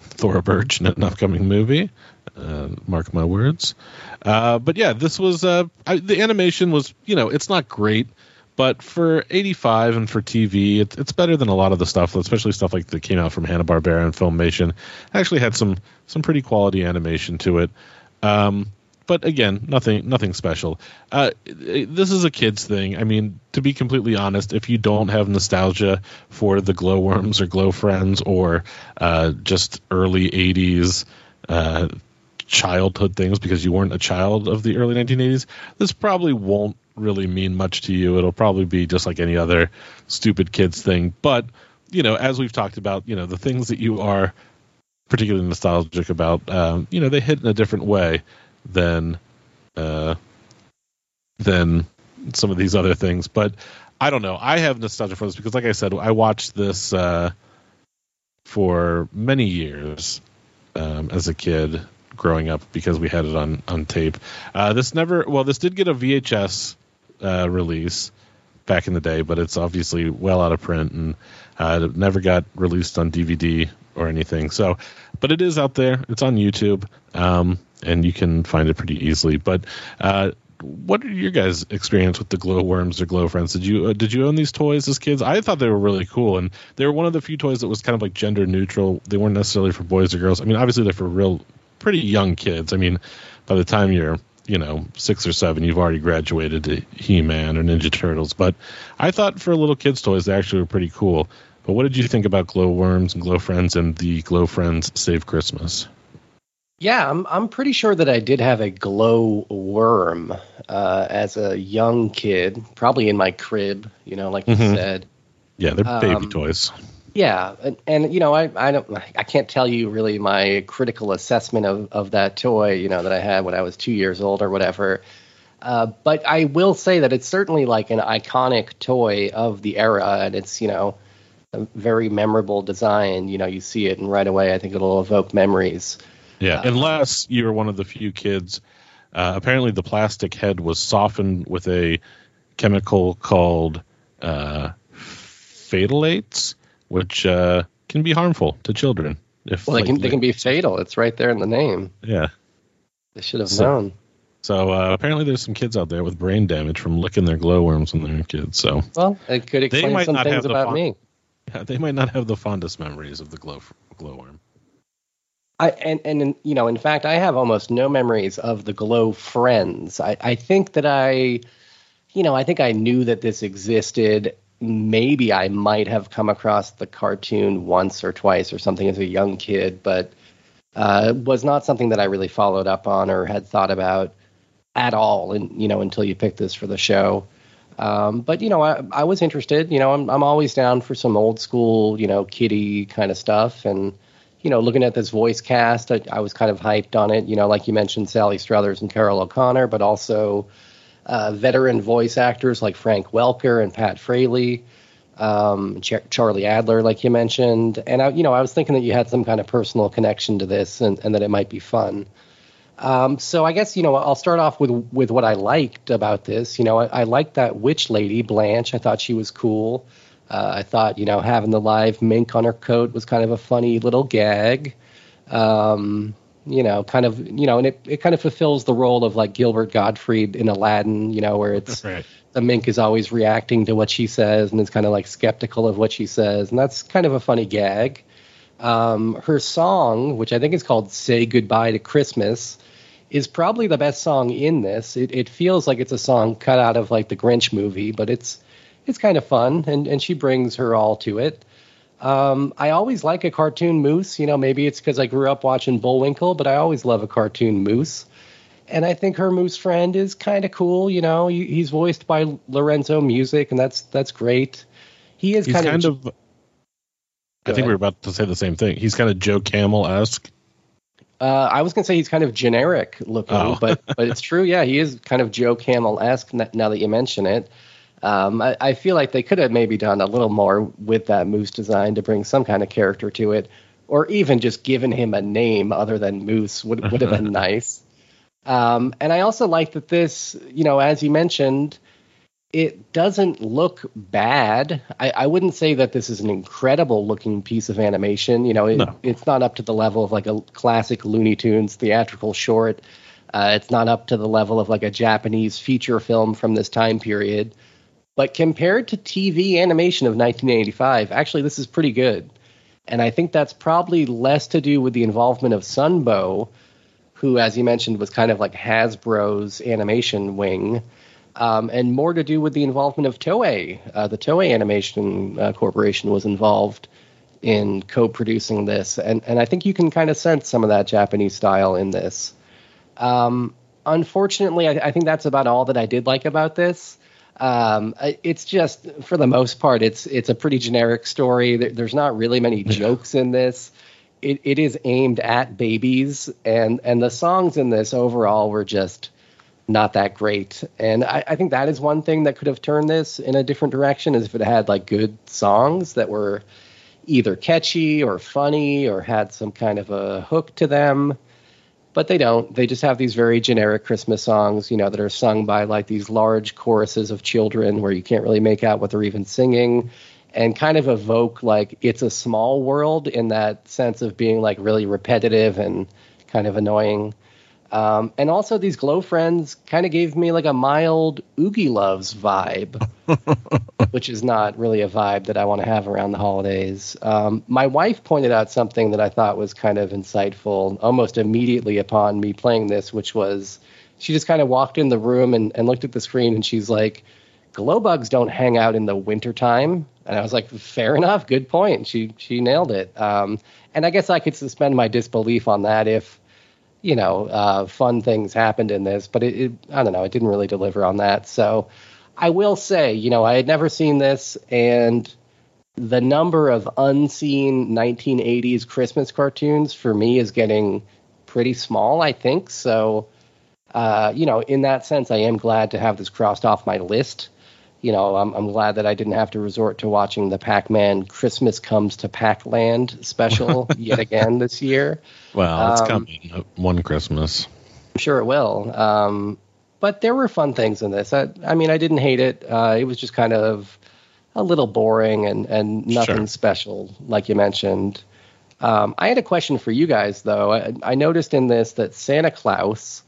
Thora Birch in an upcoming movie. Uh, mark my words. Uh, but yeah, this was uh, I, the animation was you know it's not great, but for 85 and for TV, it, it's better than a lot of the stuff, especially stuff like that came out from Hanna Barbera and Filmation. Actually had some some pretty quality animation to it. Um, but again, nothing nothing special. Uh, this is a kids thing. I mean, to be completely honest, if you don't have nostalgia for the glowworms or Glo Friends or uh, just early '80s uh, childhood things because you weren't a child of the early 1980s, this probably won't really mean much to you. It'll probably be just like any other stupid kids thing. But you know, as we've talked about, you know, the things that you are particularly nostalgic about, um, you know, they hit in a different way than uh, than some of these other things. But I don't know. I have nostalgia for this because, like I said, I watched this uh, for many years um, as a kid growing up because we had it on on tape. Uh, this never, well, this did get a VHS uh, release back in the day, but it's obviously well out of print and uh, it never got released on DVD or anything. So, but it is out there. It's on YouTube, um, and you can find it pretty easily. But uh, what are your guys' experience with the glowworms or Glo Friends? Did you uh, did you own these toys as kids? I thought they were really cool, and they were one of the few toys that was kind of like gender neutral. They weren't necessarily for boys or girls. I mean, obviously they're for real, pretty young kids. I mean, by the time you're you know six or seven, you've already graduated to He-Man or Ninja Turtles. But I thought for little kids' toys, they actually were pretty cool. But what did you think about glowworms and Glo Friends and the Glo Friends Save Christmas? Yeah, I'm I'm pretty sure that I did have a glow worm uh, as a young kid, probably in my crib. You know, like Mhm. you said. Yeah, they're baby Um, toys. Yeah, and, and you know, I I don't I can't tell you really my critical assessment of of that toy. You know that I had when I was two years old or whatever. Uh, but I will say that it's certainly like an iconic toy of the era, and it's you know a very memorable design. You know, you see it, and right away, I think it'll evoke memories. Yeah, unless you're one of the few kids. Uh, apparently, the plastic head was softened with a chemical called uh, phthalates, which uh, can be harmful to children. If Well, they like, can they can be fatal. It's right there in the name. yeah. They should have So- known. So uh, apparently, there's some kids out there with brain damage from licking their glowworms when they're kids. So Well, it could explain some things about fond- me. Yeah, they might not have the fondest memories of the glow glowworm. I and and you know, in fact, I have almost no memories of the Glo Friends. I I think that I, you know, I think I knew that this existed. Maybe I might have come across the cartoon once or twice or something as a young kid, but uh, was not something that I really followed up on or had thought about at all. And you know, until you picked this for the show. Um, but you know, I, I was interested. You know, I'm I'm always down for some old school, you know, kiddie kind of stuff. And you know, looking at this voice cast, I, I was kind of hyped on it. You know, like you mentioned, Sally Struthers and Carroll O'Connor, but also uh, veteran voice actors like Frank Welker and Pat Fraley, um, Char- Charlie Adler, like you mentioned. And I, you know, I was thinking that you had some kind of personal connection to this, and, and that it might be fun. Um, so I guess you know I'll start off with with what I liked about this. You know, I, I liked that witch lady Blanche. I thought she was cool. Uh, I thought you know having the live mink on her coat was kind of a funny little gag. Um, you know, kind of you know, and it, it kind of fulfills the role of like Gilbert Gottfried in Aladdin. You know, where it's the mink is always reacting to what she says and is kind of like skeptical of what she says, and that's kind of a funny gag. Um, her song, which I think is called "Say Goodbye to Christmas," is probably the best song in this. It, it feels like it's a song cut out of like the Grinch movie, but it's it's kind of fun, and and she brings her all to it. Um, I always like a cartoon moose. You know, maybe it's because I grew up watching Bullwinkle, but I always love a cartoon moose. And I think her moose friend is kind of cool. You know, he, he's voiced by Lorenzo Music, and that's that's great. He is He's kind, kind of. of. I think we were about to say the same thing. He's kind of Joe Camel esque. Uh, I was gonna say he's kind of generic looking, Oh. but but it's true. Yeah, he is kind of Joe Camel esque. Now that you mention it, um, I, I feel like they could have maybe done a little more with that moose design to bring some kind of character to it, or even just given him a name other than Moose would would have been nice. Um, and I also like that this, you know, as you mentioned, it doesn't look bad. I, I wouldn't say that this is an incredible looking piece of animation. You know, it, No. it's not up to the level of like a classic Looney Tunes theatrical short. Uh, it's not up to the level of like a Japanese feature film from this time period. But compared to TV animation of 1985, actually, this is pretty good. And I think that's probably less to do with the involvement of Sunbow, who, as you mentioned, was kind of like Hasbro's animation wing, um, and more to do with the involvement of Toei. Uh, the Toei Animation uh, Corporation was involved in co-producing this, and and I think you can kind of sense some of that Japanese style in this. Um, unfortunately, I, I think that's about all that I did like about this. Um, it's just, for the most part, it's it's a pretty generic story. There's not really many jokes in this. It, it is aimed at babies, and and the songs in this overall were just not that great. And I, I think that is one thing that could have turned this in a different direction, is if it had like good songs that were either catchy or funny or had some kind of a hook to them but they don't. They just have these very generic Christmas songs, you know, that are sung by like these large choruses of children where you can't really make out what they're even singing and kind of evoke like it's a small world in that sense of being like really repetitive and kind of annoying. Um, and also these Glo Friends kind of gave me like a mild Oogieloves vibe, which is not really a vibe that I want to have around the holidays. Um, my wife pointed out something that I thought was kind of insightful almost immediately upon me playing this, which was she just kind of walked in the room and, and looked at the screen and she's like, glow bugs don't hang out in the wintertime. And I was like, fair enough, good point. She she nailed it. Um, and I guess I could suspend my disbelief on that if you know, uh, fun things happened in this, but it, it, I don't know, it didn't really deliver on that. So I will say, you know, I had never seen this, and the number of unseen 1980s Christmas cartoons for me is getting pretty small, I think. So, uh, you know, in that sense, I am glad to have this crossed off my list. You know, I'm, I'm glad that I didn't have to resort to watching the Pac-Man Christmas Comes to Pac-Land special yet again this year. Well, it's Um, coming uh, one Christmas. I'm sure it will. Um, but there were fun things in this. I, I mean, I didn't hate it. Uh, it was just kind of a little boring and, and nothing Sure. special, like you mentioned. Um, I had a question for you guys, though. I, I noticed in this that Santa Claus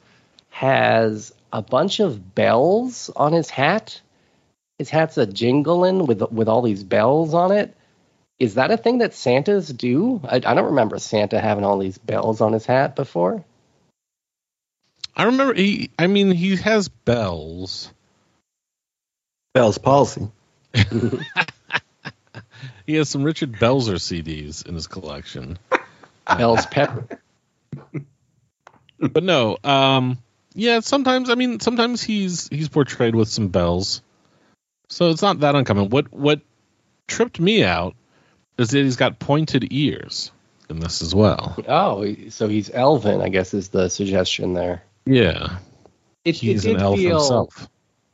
has a bunch of bells on his hat. His hat's a jingling with with all these bells on it. Is that a thing that Santas do? I, I don't remember Santa having all these bells on his hat before. I remember he. I mean, he has bells. Bell's palsy. He has some Richard Belzer CDs in his collection. Bell's pepper. but no, um, yeah. Sometimes, I mean, sometimes he's he's portrayed with some bells, so it's not that uncommon. What what tripped me out is that he's got pointed ears in this as well. Oh, so he's Elvin, I guess is the suggestion there. Yeah, It, he's it an did elf feel himself.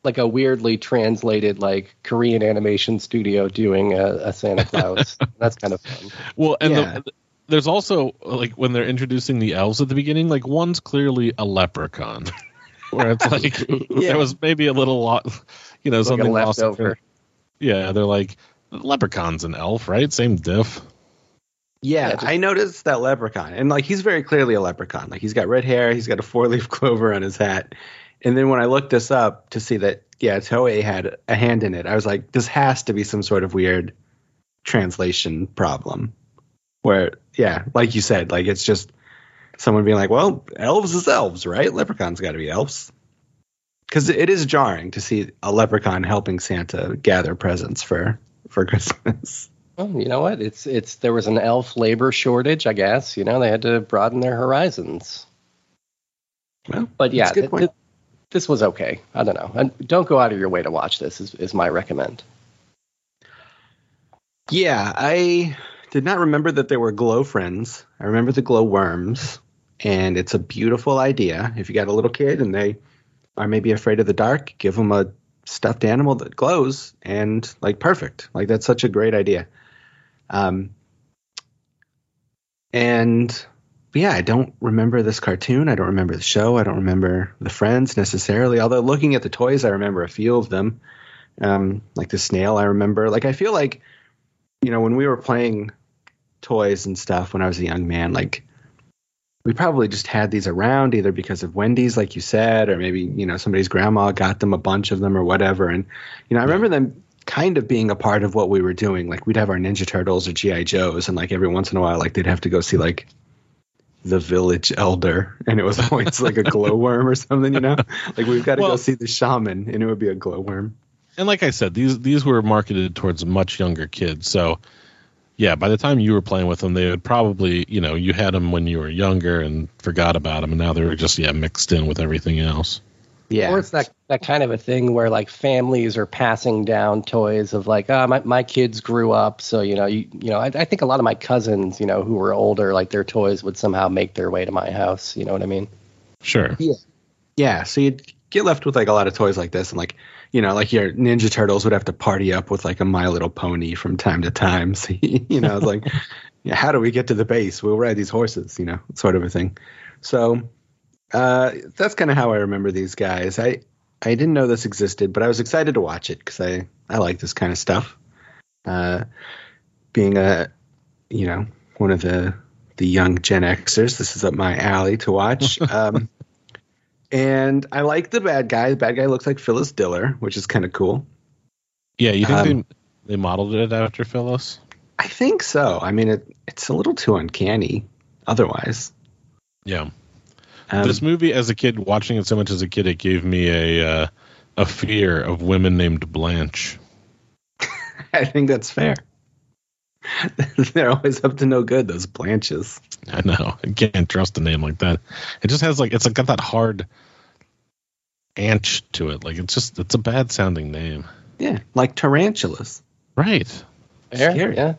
like a weirdly translated like Korean animation studio doing a, a Santa Claus. That's kind of fun. Well, and Yeah. the, there's also like when they're introducing the elves at the beginning, like one's clearly a leprechaun, where it's like there was maybe a little lot, you know, Like a something lost in leftover. tra- Yeah, they're like leprechaun's an elf, right? Same diff. Yeah, I noticed that leprechaun, and like he's very clearly a leprechaun. Like he's got red hair, he's got a four leaf clover on his hat, and then when I looked this up to see that yeah, Toei had a hand in it, I was like, this has to be some sort of weird translation problem. Where yeah, like you said, like it's just someone being like, well, elves is elves, right? Leprechauns got to be elves. Because it is jarring to see a leprechaun helping Santa gather presents for for Christmas. Well, you know what? It's it's there was an elf labor shortage, I guess. You know, they had to broaden their horizons. Well, but yeah, that's a good th- point. th- this was okay. I don't know. And don't go out of your way to watch this. Is is my recommend. Yeah, I did not remember that there were Glo Friends. I remember the glow worms, and it's a beautiful idea. If you got a little kid and they are maybe afraid of the dark, give them a stuffed animal that glows, and like perfect. Like that's such a great idea. Um, and yeah, I don't remember this cartoon. I don't remember the show. I don't remember the friends necessarily. Although looking at the toys, I remember a few of them. Um, like the snail, I remember. Like I feel like you know, when we were playing toys and stuff when I was a young man, like we probably just had these around either because of Wendy's, like you said, or maybe, you know, somebody's grandma got them a bunch of them or whatever. And, you know, I remember them kind of being a part of what we were doing. Like we'd have our Ninja Turtles or G.I. Joes, and like every once in a while, like they'd have to go see like the village elder, and it was always like a glowworm or something, you know? Like we've got to go see the shaman, and it would be a glowworm. And like I said, these these were marketed towards much younger kids. So yeah, by the time you were playing with them, they would probably, you know, you had them when you were younger and forgot about them, and now they were just yeah mixed in with everything else. Yeah. Or it's that that kind of a thing where like families are passing down toys of like, oh, my my kids grew up, so you know, you you know, I, I think a lot of my cousins, you know, who were older, like their toys would somehow make their way to my house. You know what I mean? Sure. Yeah. Yeah. So you'd get left with like a lot of toys like this, and like you know, like your Ninja Turtles would have to party up with like a My Little Pony from time to time. So you know, it's like, how do we get to the base? We'll ride these horses, you know, sort of a thing. So uh, that's kind of how I remember these guys. I I didn't know this existed, but I was excited to watch it because I I like this kind of stuff. Uh, being a you know one of the the young Gen Xers, this is up my alley to watch. Um, and I like the bad guy. The bad guy looks like Phyllis Diller, which is kind of cool. Yeah, you think Um, they they modeled it after Phyllis? I think so. I mean, it it's a little too uncanny. Otherwise, Yeah. Um, this movie, as a kid, watching it so much as a kid, it gave me a uh, a fear of women named Blanche. I think that's fair. They're always up to no good. Those Blanches. I know. I can't trust a name like that. It just has like it's like got that hard anch to it. Like it's just it's a bad sounding name. Yeah, like tarantulas. Right. Fair, Scary. Yeah,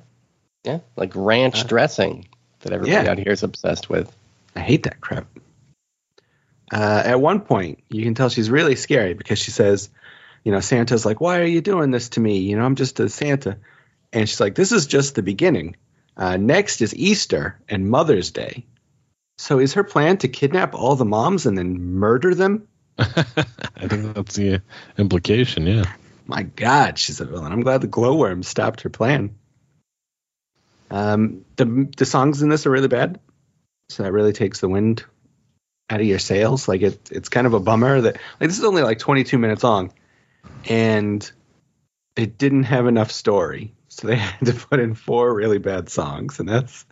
yeah, like ranch Uh, dressing that everybody yeah. out here is obsessed with. I hate that crap. Uh, at one point, you can tell she's really scary because she says, you know, Santa's like, why are you doing this to me? You know, I'm just a Santa. And she's like, this is just the beginning. Uh, next is Easter and Mother's Day. So is her plan to kidnap all the moms and then murder them? I think that's the implication. Yeah. My God, she's a villain. I'm glad the glowworm stopped her plan. Um, the the songs in this are really bad, so that really takes the wind out of your sails. Like it, it's kind of a bummer that like this is only like 22 minutes long, and it didn't have enough story, so they had to put in four really bad songs, and that's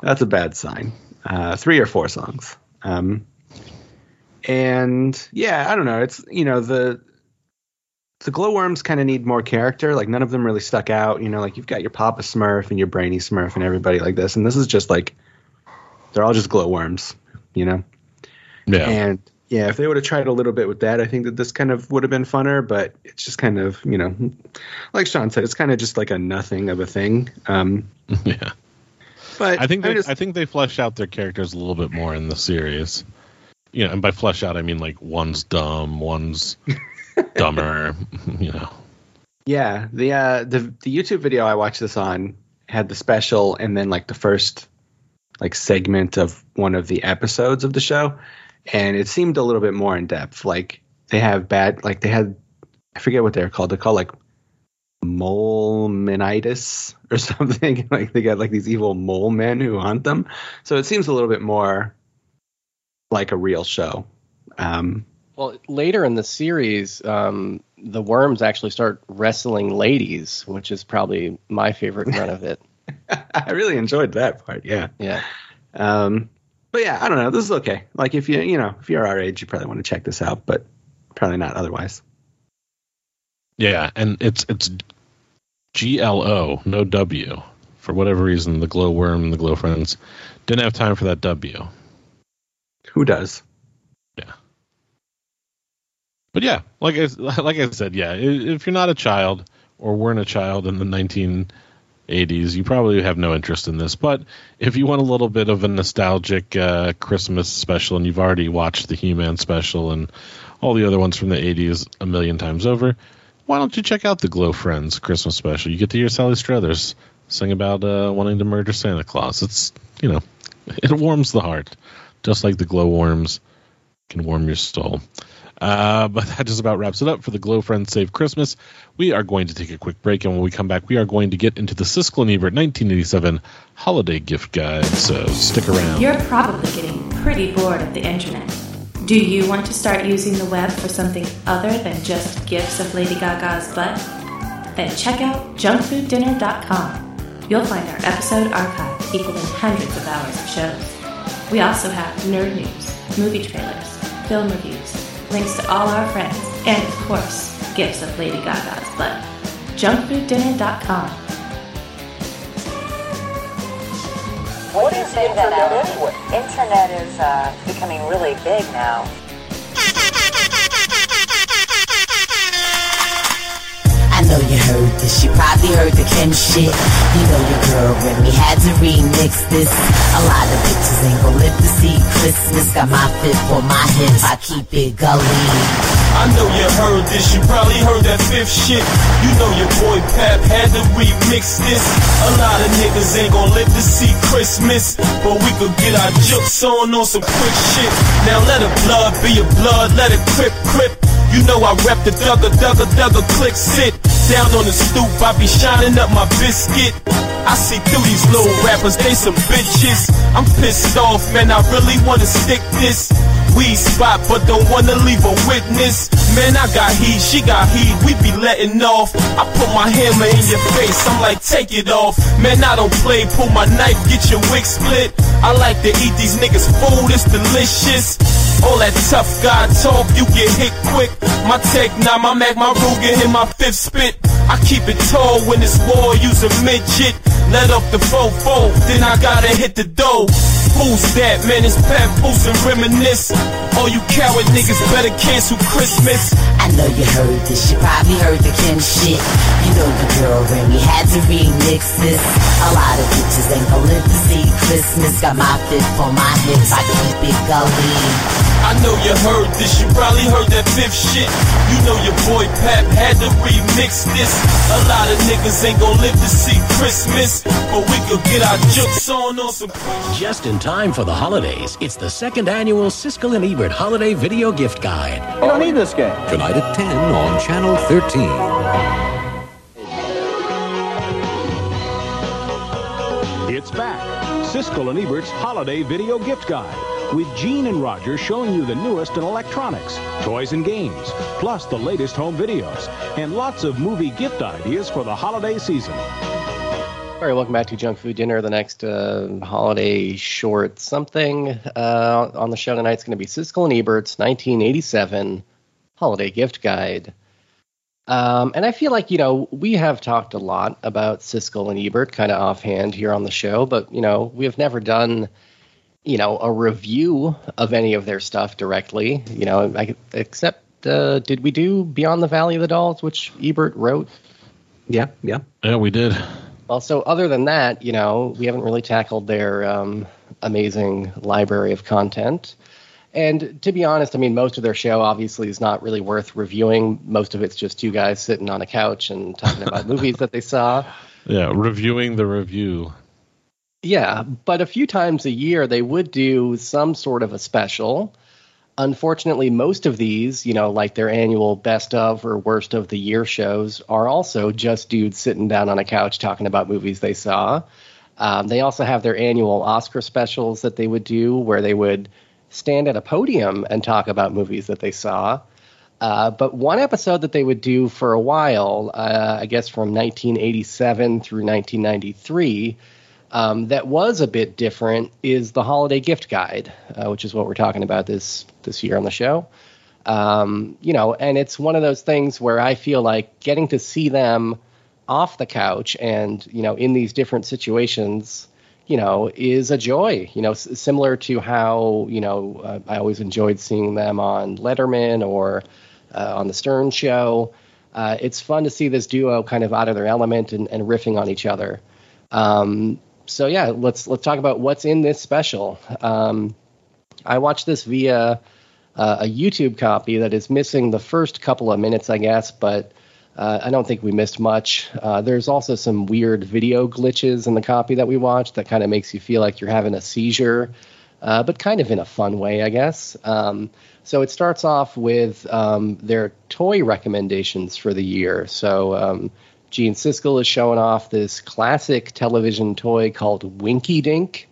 that's a bad sign. Uh, three or four songs. Um, and yeah, I don't know. It's you know the the glowworms kind of need more character. Like none of them really stuck out. You know, like you've got your Papa Smurf and your Brainy Smurf and everybody like this, and this is just like they're all just glowworms. You know. Yeah. And yeah, if they would have tried a little bit with that, I think that this kind of would have been funner. But it's just kind of you know, like Sean said, it's kind of just like a nothing of a thing. Um, yeah. But I think they, I'm just- I think they flesh out their characters a little bit more in the series. You know, and by flesh out I mean like one's dumb, one's dumber. You know. Yeah, the uh, the the YouTube video I watched this on had the special and then like the first like segment of one of the episodes of the show, and it seemed a little bit more in depth. Like they have bad, like they had, I forget what they're called. They're called like mole menitis or something. like they got like these evil mole men who hunt them. So it seems a little bit more like a real show. Um, Well, later in the series, um, the worms actually start wrestling ladies, which is probably my favorite run of it. I really enjoyed that part. Yeah. Yeah. Um, but yeah, I don't know. This is okay. Like if you you know if you're our age, you probably want to check this out, but probably not otherwise. Yeah, and it's it's G L O, no W. For whatever reason, the glowworm and the Glo Friends didn't have time for that W. Who does? Yeah. But yeah, like I, like I said, yeah, if you're not a child or weren't a child in the 1980s, you probably have no interest in this. But if you want a little bit of a nostalgic uh, Christmas special and you've already watched the He-Man special and all the other ones from the 80s a million times over, why don't you check out the Glo Friends Christmas special? You get to hear Sally Struthers sing about uh, wanting to murder Santa Claus. It's, you know, it warms the heart, just like the glowworms can warm your soul. Uh, but that just about wraps it up for the Glo Friends Save Christmas. We are going to take a quick break, and when we come back, we are going to get into the Siskel and Ebert 1987 Holiday Gift Guide. So stick around. You're probably getting pretty bored of the internet. Do you want to start using the web for something other than just gifts of Lady Gaga's butt? Then check out junkfooddinner.com. You'll find our episode archive equaling hundreds of hours of shows. We also have nerd news, movie trailers, film reviews, links to all our friends, and of course, gifts of Lady Gaga's butt. Junkfooddinner.com. What do you? Internet is uh, becoming really big now. Know you heard this, you probably heard the Kim shit. You know your girl we had to remix this. A lot of bitches ain't gon' live to see Christmas. Got my fifth for my hips, I keep it gully. I know you heard this, you probably heard that fifth shit. You know your boy Pap had to remix this. A lot of niggas ain't gon' live to see Christmas, but we could get our jokes on on some quick shit. Now let a blood be a blood, let it crip crip. You know I rep the dugga dugga dugga click sit. Down on the stoop, I be shining up my biscuit. I see through these little rappers, they some bitches. I'm pissed off, man, I really wanna stick this weed spot, but don't wanna leave a witness. Man, I got heat, she got heat, we be letting off. I put my hammer in your face, I'm like, take it off. Man, I don't play, pull my knife, get your wig split. I like to eat these niggas' food, it's delicious. All that tough guy talk, you get hit quick. My tech, now my Mac, my Ruger, in my fifth spit. I keep it tall when it's war, use a midget. Let up the fofo, then I gotta hit the dough. Who's that? Man, it's Pat Boost and reminisce. All you coward niggas better cancel Christmas. I know you heard this, you probably heard the Kim shit. You know the girl when we had to remix this. A lot of bitches ain't gon' live to see Christmas. Got my fit for my hips, I keep it gully. I know you heard this, you probably heard that fifth shit. You know your boy Pap had to remix this. A lot of niggas ain't gon' live to see Christmas, but we could get our jokes on on some. Just in time for the holidays, it's the second annual Siskel and Ebert Holiday Video Gift Guide. You don't need this game. Tonight at 10 on Channel 13. It's back. Siskel and Ebert's Holiday Video Gift Guide with Gene and Roger showing you the newest in electronics, toys and games, plus the latest home videos, and lots of movie gift ideas for the holiday season. All right, welcome back to Junk Food Dinner. The next uh, holiday short something uh, on the show tonight is going to be Siskel and Ebert's 1987 Holiday Gift Guide. Um, and I feel like, you know, we have talked a lot about Siskel and Ebert kind of offhand here on the show, but, you know, we have never done, you know, a review of any of their stuff directly, you know, I, except, uh, did we do Beyond the Valley of the Dolls, which Ebert wrote? Yeah, yeah. Yeah, we did. Well, so other than that, you know, we haven't really tackled their um, amazing library of content. And to be honest, I mean, most of their show obviously is not really worth reviewing. Most of it's just two guys sitting on a couch and talking about movies that they saw. Yeah, reviewing the review. Yeah, but a few times a year they would do some sort of a special. Unfortunately, most of these, you know, like their annual best of or worst of the year shows, are also just dudes sitting down on a couch talking about movies they saw. Um, they also have their annual Oscar specials that they would do where they would stand at a podium and talk about movies that they saw. Uh, but one episode that they would do for a while, uh, I guess from 1987 through 1993, um, that was a bit different is the holiday gift guide, uh, which is what we're talking about this this year on the show. Um, you know, and it's one of those things where I feel like getting to see them off the couch and you know in these different situations you know is a joy you know s- similar to how you know uh, i always enjoyed seeing them on letterman or uh, on the stern show uh, it's fun to see this duo kind of out of their element and, and riffing on each other um, so yeah let's let's talk about what's in this special um, i watched this via uh, a youtube copy that is missing the first couple of minutes i guess but uh, I don't think we missed much. Uh, there's also some weird video glitches in the copy that we watched that kind of makes you feel like you're having a seizure, uh, but kind of in a fun way, I guess. Um, so it starts off with um, their toy recommendations for the year. So um, Gene Siskel is showing off this classic television toy called Winky Dink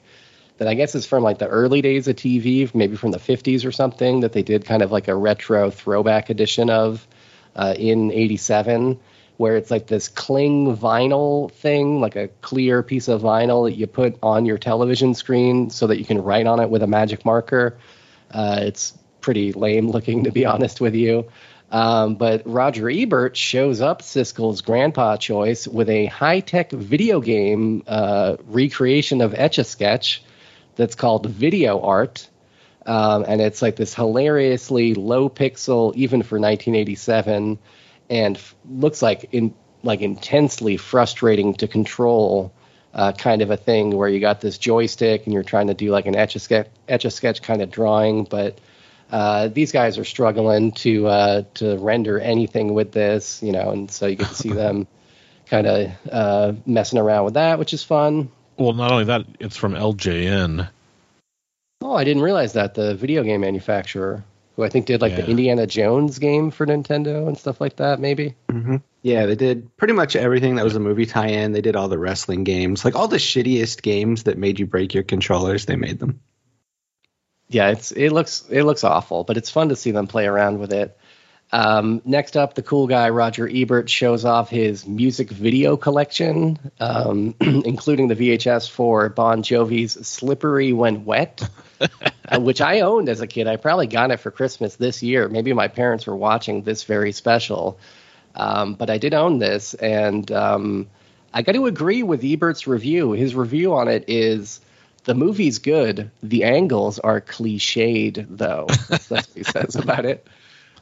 that I guess is from like the early days of TV, maybe from the 50s or something, that they did kind of like a retro throwback edition of uh, in 87 where it's like this cling vinyl thing like a clear piece of vinyl that you put on your television screen so that you can write on it with a magic marker. Uh, it's pretty lame looking to be honest with you um, but roger ebert shows up siskel's grandpa choice with a high-tech video game uh, recreation of etch a sketch that's called video art um, and it's like this hilariously low pixel, even for 1987, and f- looks like in like intensely frustrating to control. Uh, kind of a thing where you got this joystick and you're trying to do like an etch a sketch, etch a sketch kind of drawing, but uh, these guys are struggling to uh, to render anything with this, you know, and so you get to see them kind of uh, messing around with that, which is fun. Well, not only that, it's from LJN. Oh, I didn't realize that the video game manufacturer, who I think did like Yeah. the Indiana Jones game for Nintendo and stuff like that, maybe. hmm Yeah, they did pretty much everything that was a movie tie-in. They did all the wrestling games, like all the shittiest games that made you break your controllers. They made them. Yeah, it's it looks it looks awful, but it's fun to see them play around with it. Um, next up, the cool guy Roger Ebert shows off his music video collection, um, including the VHS for Bon Jovi's "Slippery When Wet," uh, which I owned as a kid. I probably got it for Christmas this year. Maybe my parents were watching this very special, um, but I did own this, and um, I got to agree with Ebert's review. His review on it is. The movie's good. The angles are cliched, though. That's what he says about it.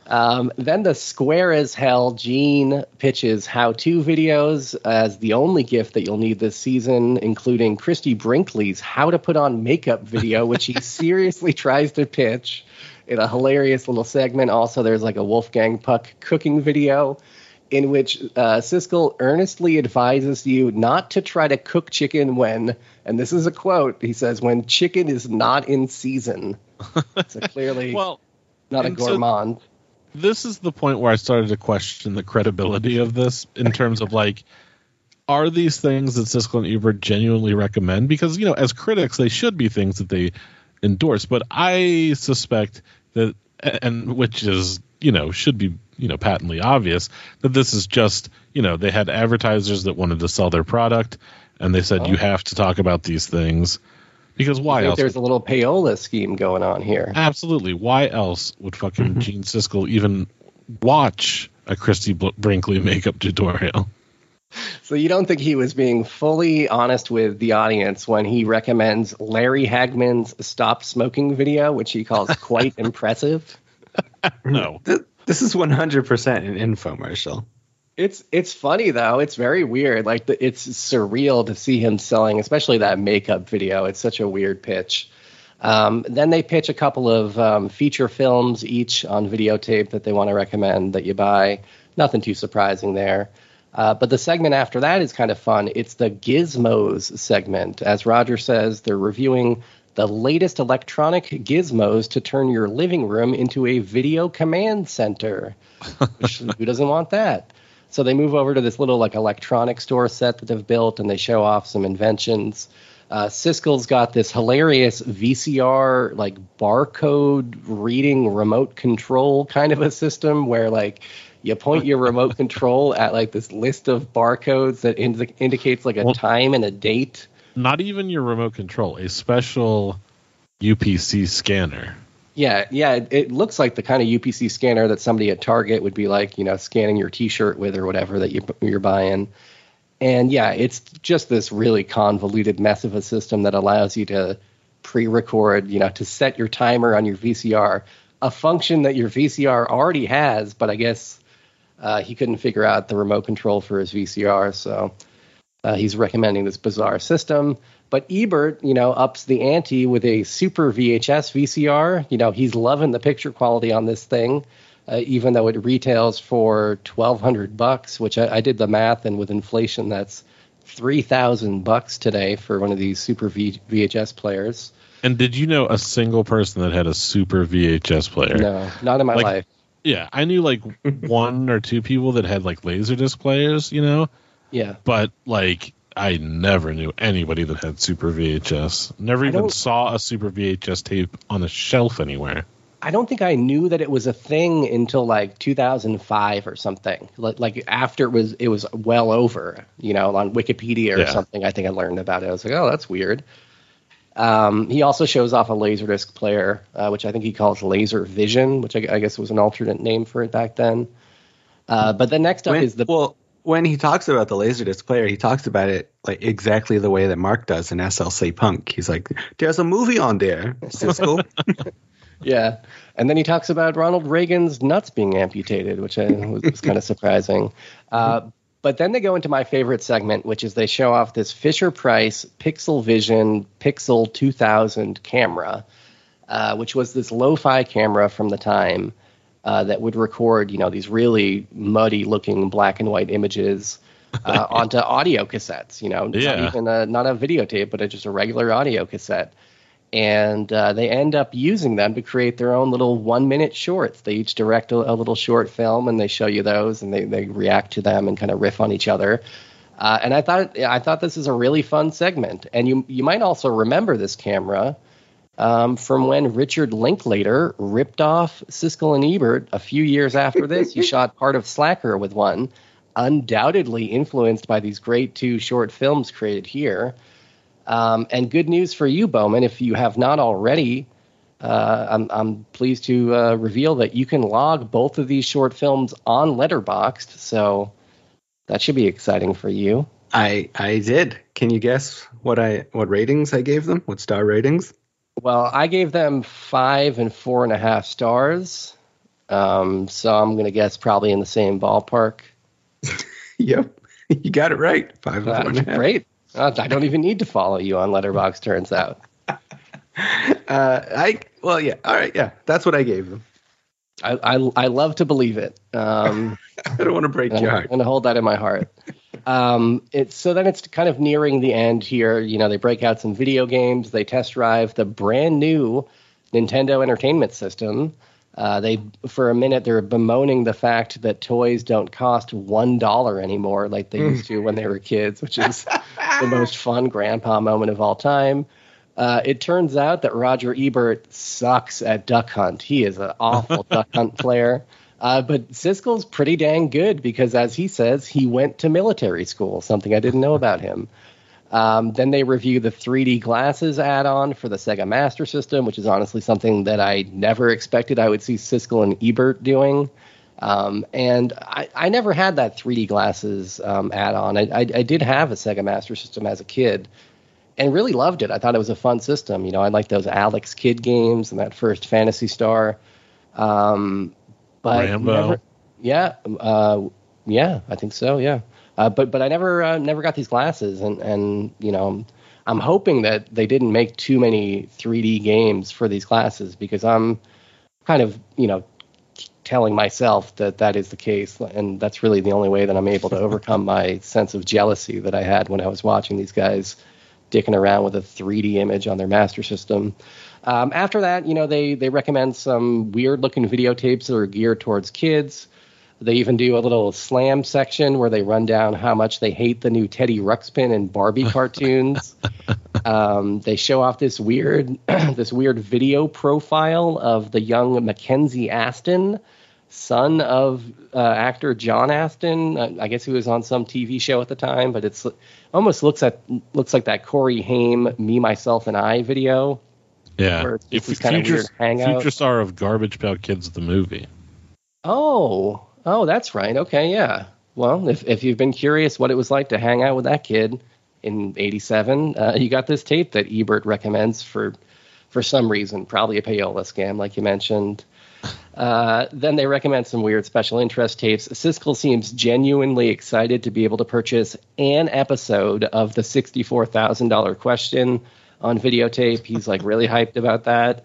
Um, then the square as hell Gene pitches how-to videos as the only gift that you'll need this season, including Christie Brinkley's how to put on makeup video, which he seriously tries to pitch in a hilarious little segment. Also, there's like a Wolfgang Puck cooking video in which uh, Siskel earnestly advises you not to try to cook chicken when, and this is a quote, he says, when chicken is not in season. So clearly Well, not a and so- gourmand. this is the point where I started to question the credibility of this in terms of like, are these things that Siskel and Ebert genuinely recommend? Because you know, as critics, they should be things that they endorse. But I suspect that, and which is you know should be you know patently obvious that this is just you know they had advertisers that wanted to sell their product, and they said Oh. you have to talk about these things because why else? there's a little payola scheme going on here. Absolutely. Why else would fucking mm-hmm. Gene Siskel even watch a Christie Brinkley makeup tutorial? So you don't think he was being fully honest with the audience when he recommends Larry Hagman's "Stop Smoking" video, which he calls quite impressive? No. This is 100% an infomercial. It's it's funny though. It's very weird. Like the, it's surreal to see him selling, especially that makeup video. It's such a weird pitch. Um, then they pitch a couple of um, feature films each on videotape that they want to recommend that you buy. Nothing too surprising there. Uh, but the segment after that is kind of fun. It's the Gizmos segment. As Roger says, they're reviewing the latest electronic gizmos to turn your living room into a video command center. Which, who doesn't want that? So they move over to this little like electronic store set that they've built, and they show off some inventions. Uh, Siskel's got this hilarious VCR like barcode reading remote control kind of a system where like you point your remote control at like this list of barcodes that indi- indicates like a Well- time and a date. Not even your remote control, a special UPC scanner. Yeah, yeah, it, looks like the kind of UPC scanner that somebody at Target would be like, you know, scanning your T-shirt with or whatever that you, you're buying. and yeah, it's just this really convoluted mess of a system that allows you to pre-record, you know, to set your timer on your VCR, a function that your VCR already has, but I guess uh, he couldn't figure out the remote control for his VCR, so uh, he's recommending this bizarre system. But Ebert, you know, ups the ante with a super VHS VCR. You know, he's loving the picture quality on this thing, uh, even though it retails for twelve hundred bucks. Which I, I, did the math, and with inflation, that's three thousand bucks today for one of these super v- VHS players. And did you know a single person that had a super VHS player? No, not in my like, life. Yeah, I knew like one or two people that had like laserdisc players, you know. Yeah. But like I never knew anybody that had Super VHS. Never even saw a Super VHS tape on a shelf anywhere. I don't think I knew that it was a thing until like 2005 or something. Like, like after it was it was well over, you know, on Wikipedia or Yeah. something. I think I learned about it. I was like, oh, that's weird. Um, he also shows off a Laserdisc player, uh, which I think he calls Laser Vision, which I, I guess was an alternate name for it back then. Uh, but the next up When- is the well when he talks about the laserdisc player, he talks about it like exactly the way that Mark does in SLC Punk. He's like, "There's a movie on there, Cisco." Yeah. And then he talks about Ronald Reagan's nuts being amputated, which I, was, was kind of surprising. Uh, but then they go into my favorite segment, which is they show off this Fisher Price Pixel Vision Pixel 2000 camera, uh, which was this lo fi camera from the time uh, that would record, you know, these really muddy looking black and white images. Uh, onto audio cassettes, you know, Yeah. not even a, not a videotape, but a, just a regular audio cassette and uh, they end up using them to create their own little one minute shorts. They each direct a, a little short film and they show you those and they, they react to them and kind of riff on each other. Uh, and I thought I thought this is a really fun segment. And you you might also remember this camera um, from when Richard Linklater ripped off Siskel and Ebert a few years after this. he shot part of Slacker with one, undoubtedly influenced by these great two short films created here. Um, and good news for you, Bowman, if you have not already, uh, I'm, I'm pleased to uh, reveal that you can log both of these short films on Letterboxd. So that should be exciting for you. I I did. Can you guess what I what ratings I gave them? What star ratings? Well, I gave them five and four and a half stars. Um, so I'm going to guess probably in the same ballpark. Yep, you got it right. Five and four and a That's half. great. Uh, I don't even need to follow you on Letterboxd. Turns out. Uh, I well, yeah. All right, yeah. That's what I gave them. I, I, I love to believe it. Um, I don't want to break I'm your heart. going to hold that in my heart. Um, it's so then it's kind of nearing the end here. You know, they break out some video games. They test drive the brand new Nintendo Entertainment System. Uh, they for a minute they're bemoaning the fact that toys don't cost one dollar anymore like they used to when they were kids, which is the most fun grandpa moment of all time. Uh, it turns out that Roger Ebert sucks at Duck Hunt. He is an awful Duck Hunt player. Uh, but Siskel's pretty dang good because, as he says, he went to military school, something I didn't know about him. Um, then they review the 3D glasses add on for the Sega Master System, which is honestly something that I never expected I would see Siskel and Ebert doing. Um, and I, I never had that 3D glasses um, add on. I, I, I did have a Sega Master System as a kid and really loved it. I thought it was a fun system. You know, I liked those Alex Kidd games and that first Phantasy Star. Um, but Rambo. never- yeah, uh, yeah, I think so. Yeah, uh, but but I never uh, never got these glasses, and and you know, I'm hoping that they didn't make too many 3D games for these glasses because I'm kind of you know telling myself that that is the case, and that's really the only way that I'm able to overcome my sense of jealousy that I had when I was watching these guys dicking around with a 3D image on their master system. Um, after that, you know, they they recommend some weird looking videotapes that are geared towards kids. They even do a little slam section where they run down how much they hate the new Teddy Ruxpin and Barbie cartoons. um, they show off this weird this weird video profile of the young Mackenzie Astin, son of uh, actor John Astin. I, I guess he was on some TV show at the time, but it's almost looks at looks like that Corey Haim "Me, Myself, and I" video. Yeah, if this kinda future, hangout. future star of Garbage Pail Kids the movie. Oh, oh, that's right. Okay, yeah. well, if if you've been curious what it was like to hang out with that kid in '87, uh, you got this tape that Ebert recommends for for some reason, probably a payola scam, like you mentioned. Uh, then they recommend some weird special interest tapes. Siskel seems genuinely excited to be able to purchase an episode of the $64,000 question on videotape. He's like really hyped about that.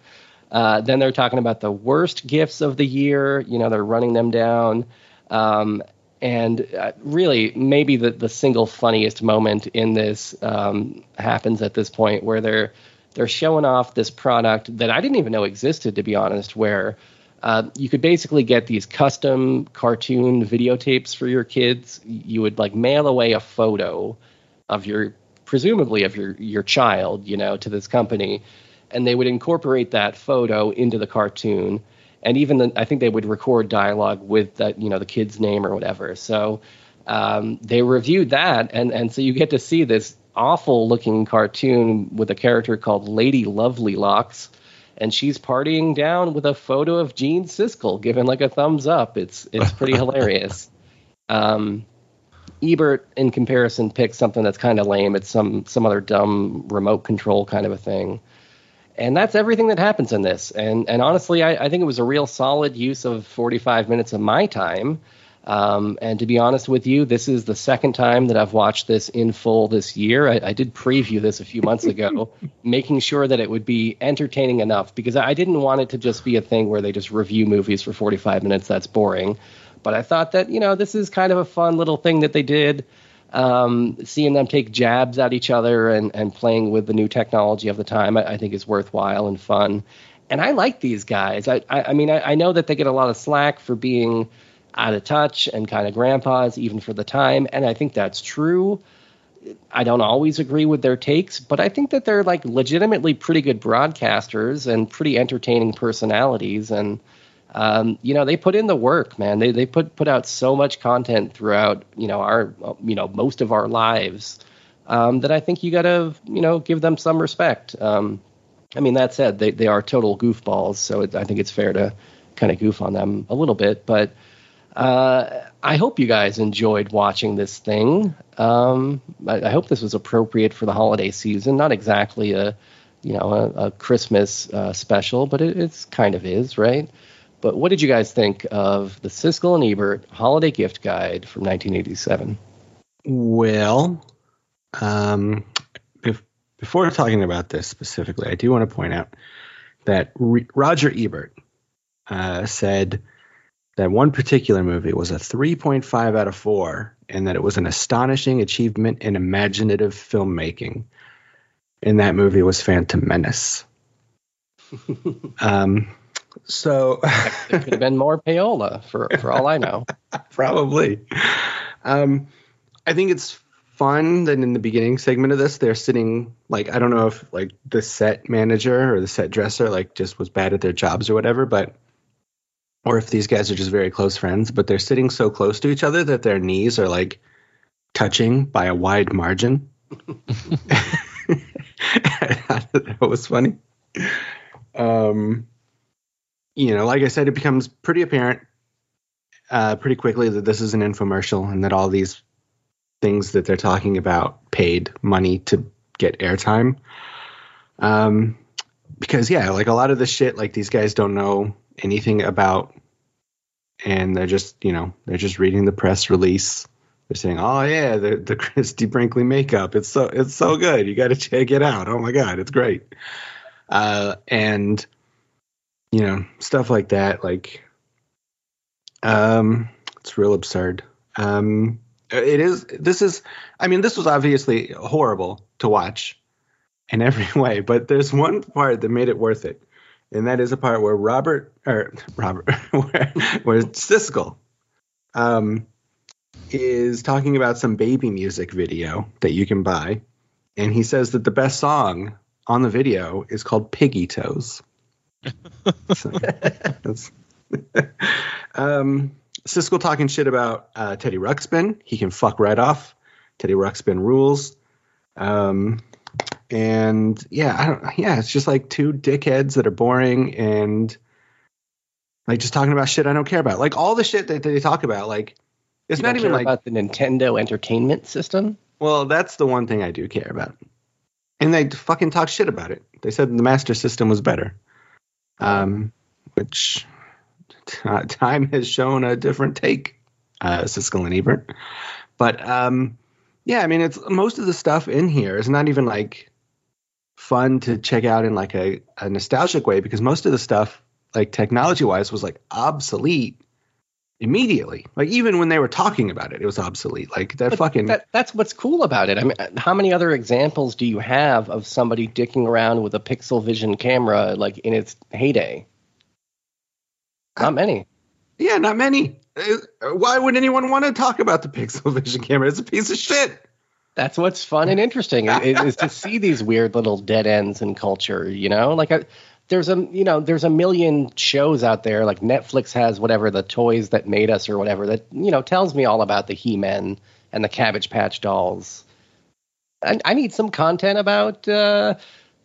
Uh, then they're talking about the worst gifts of the year. You know, they're running them down. Um, and uh, really, maybe the, the single funniest moment in this um, happens at this point where they're they're showing off this product that I didn't even know existed, to be honest, where uh, you could basically get these custom cartoon videotapes for your kids. You would like mail away a photo of your, presumably of your your child, you know, to this company, and they would incorporate that photo into the cartoon. And even the, I think they would record dialogue with that, you know, the kid's name or whatever. So um, they reviewed that, and and so you get to see this awful looking cartoon with a character called Lady Lovely Locks and she's partying down with a photo of Gene Siskel, giving like a thumbs up. It's it's pretty hilarious. Um, Ebert, in comparison, picked something that's kind of lame. It's some some other dumb remote control kind of a thing, and that's everything that happens in this. And and honestly, I, I think it was a real solid use of 45 minutes of my time. Um, and to be honest with you, this is the second time that I've watched this in full this year. I, I did preview this a few months ago, making sure that it would be entertaining enough because I didn't want it to just be a thing where they just review movies for 45 minutes. That's boring. But I thought that, you know, this is kind of a fun little thing that they did. Um, seeing them take jabs at each other and, and playing with the new technology of the time, I, I think is worthwhile and fun. And I like these guys. I, I, I mean, I, I know that they get a lot of slack for being out of touch and kind of grandpas, even for the time. And I think that's true. I don't always agree with their takes, but I think that they're like legitimately pretty good broadcasters and pretty entertaining personalities. And um, you know, they put in the work, man. They they put put out so much content throughout you know our you know most of our lives um, that I think you got to you know give them some respect. Um, I mean, that said, they they are total goofballs, so it, I think it's fair to kind of goof on them a little bit, but. Uh, I hope you guys enjoyed watching this thing. Um, I, I, hope this was appropriate for the holiday season. Not exactly a, you know, a, a Christmas uh, special, but it, it's kind of is, right? But what did you guys think of the Siskel and Ebert Holiday Gift Guide from 1987? Well, um, before talking about this specifically, I do want to point out that Roger Ebert uh, said that one particular movie was a 3.5 out of 4 and that it was an astonishing achievement in imaginative filmmaking. And that movie was phantom menace. Um, so it could have been more payola for, for all i know. Probably. Um, i think it's fun that in the beginning segment of this they're sitting like i don't know if like the set manager or the set dresser like just was bad at their jobs or whatever but or if these guys are just very close friends, but they're sitting so close to each other that their knees are like touching by a wide margin. that was funny. Um, you know, like I said, it becomes pretty apparent uh, pretty quickly that this is an infomercial and that all these things that they're talking about paid money to get airtime. Um, because yeah, like a lot of the shit, like these guys don't know anything about and they're just you know they're just reading the press release. They're saying oh yeah the the christie brinkley makeup. It's so it's so good. You got to check it out. Oh my god it's great. Uh, and you know stuff like that like um it's real absurd. Um it is this is i mean this was obviously horrible to watch in every way but there's one part that made it worth it and that is a part where Robert or Robert where, where Siskel um, is talking about some baby music video that you can buy, and he says that the best song on the video is called Piggy Toes. so, um, Siskel talking shit about uh, Teddy Ruxpin. He can fuck right off. Teddy Ruxpin rules. Um, and yeah, I don't. Yeah, it's just like two dickheads that are boring and like just talking about shit I don't care about. Like all the shit that they talk about, like It's You not even like about the Nintendo Entertainment System. Well, that's the one thing I do care about. And they fucking talk shit about it. They said the Master System was better. Um, which t- time has shown a different take, uh, Siskel and Ebert. But um, yeah, I mean, it's most of the stuff in here is not even like fun to check out in like a, a nostalgic way because most of the stuff, like technology wise, was like obsolete immediately. Like even when they were talking about it, it was obsolete. Like that fucking That, that's what's cool about it. I mean, how many other examples do you have of somebody dicking around with a Pixel Vision camera like in its heyday? Not many. Yeah, not many. Uh, Why would anyone want to talk about the Pixel Vision camera? It's a piece of shit. That's what's fun and interesting i- is to see these weird little dead ends in culture. You know, like I, there's a you know there's a million shows out there. Like Netflix has whatever the toys that made us or whatever that you know tells me all about the He-Men and the Cabbage Patch Dolls. I, I need some content about uh,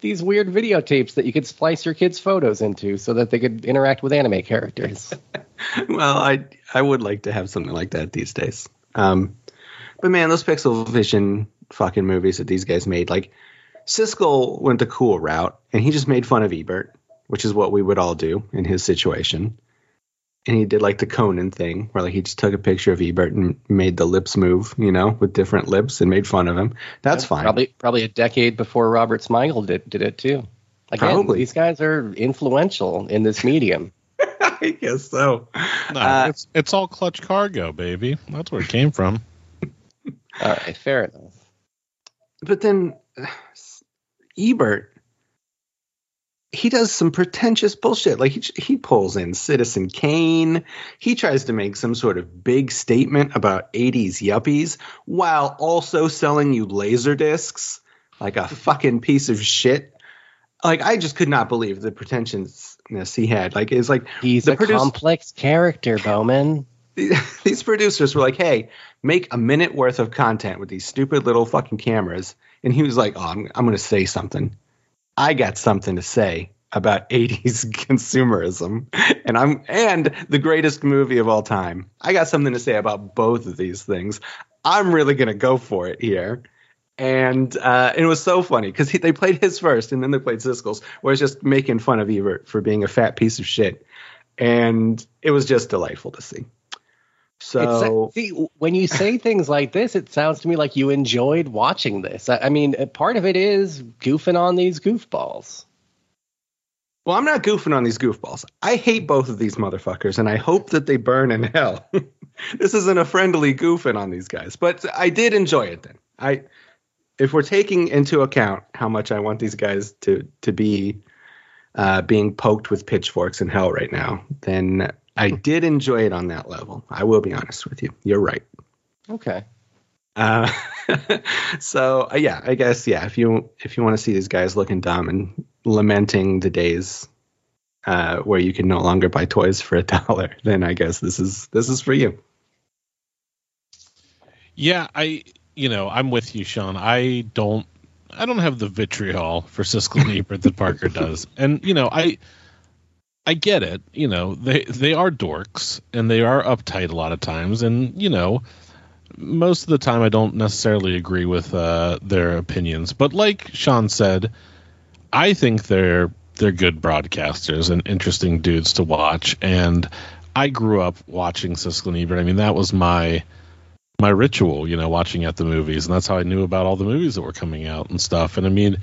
these weird videotapes that you could splice your kids' photos into so that they could interact with anime characters. well, I I would like to have something like that these days. Um, but man, those Pixel Vision fucking movies that these guys made, like Siskel went the cool route, and he just made fun of Ebert, which is what we would all do in his situation. And he did like the Conan thing, where like he just took a picture of Ebert and made the lips move, you know, with different lips, and made fun of him. That's fine. Probably probably a decade before Robert Smigel did did it too. Again, Probably. these guys are influential in this medium. I guess so. No, Uh, it's it's all clutch cargo, baby. That's where it came from. All right, fair enough. but then Ebert, he does some pretentious bullshit. Like he he pulls in Citizen Kane. He tries to make some sort of big statement about '80s yuppies while also selling you laser discs like a fucking piece of shit. Like I just could not believe the pretentiousness he had. Like it's like He's a produce- complex character, Bowman. these producers were like, "Hey, make a minute worth of content with these stupid little fucking cameras." And he was like, "Oh, I'm I'm going to say something. I got something to say about 80s consumerism, and I'm and the greatest movie of all time. I got something to say about both of these things. I'm really going to go for it here." And uh, it was so funny because they played his first, and then they played Siskel's, where it's just making fun of Ebert for being a fat piece of shit, and it was just delightful to see. So see, when you say things like this, it sounds to me like you enjoyed watching this. I, I mean, part of it is goofing on these goofballs. Well, I'm not goofing on these goofballs. I hate both of these motherfuckers, and I hope that they burn in hell. this isn't a friendly goofing on these guys, but I did enjoy it. Then I, if we're taking into account how much I want these guys to to be uh, being poked with pitchforks in hell right now, then I did enjoy it on that level. I will be honest with you. You're right. Okay. Uh, so uh, yeah, I guess yeah. If you if you want to see these guys looking dumb and lamenting the days uh, where you can no longer buy toys for a dollar, then I guess this is this is for you. Yeah, I you know I'm with you, Sean. I don't I don't have the vitriol for Siskel and Ebert that Parker does, and you know I I get it. You know they they are dorks and they are uptight a lot of times, and you know most of the time I don't necessarily agree with uh, their opinions, but like Sean said, I think they're they're good broadcasters and interesting dudes to watch, and I grew up watching Siskel and Ebert. I mean that was my my ritual, you know, watching at the movies, and that's how I knew about all the movies that were coming out and stuff. And I mean,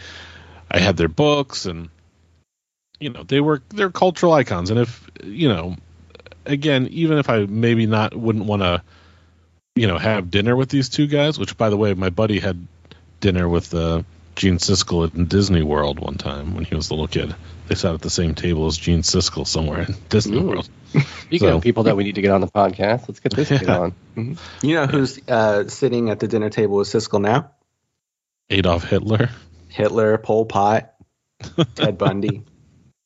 I had their books, and you know, they were they're cultural icons. And if you know, again, even if I maybe not wouldn't want to, you know, have dinner with these two guys, which by the way, my buddy had dinner with uh, Gene Siskel in Disney World one time when he was a little kid. They sat at the same table as Gene Siskel somewhere in Disney Ooh. World. Speaking So- of people that we need to get on the podcast, let's get this kid Yeah. on. You know who's uh, sitting at the dinner table with Siskel now? Adolf Hitler. Hitler, Pol Pot, Ted Bundy.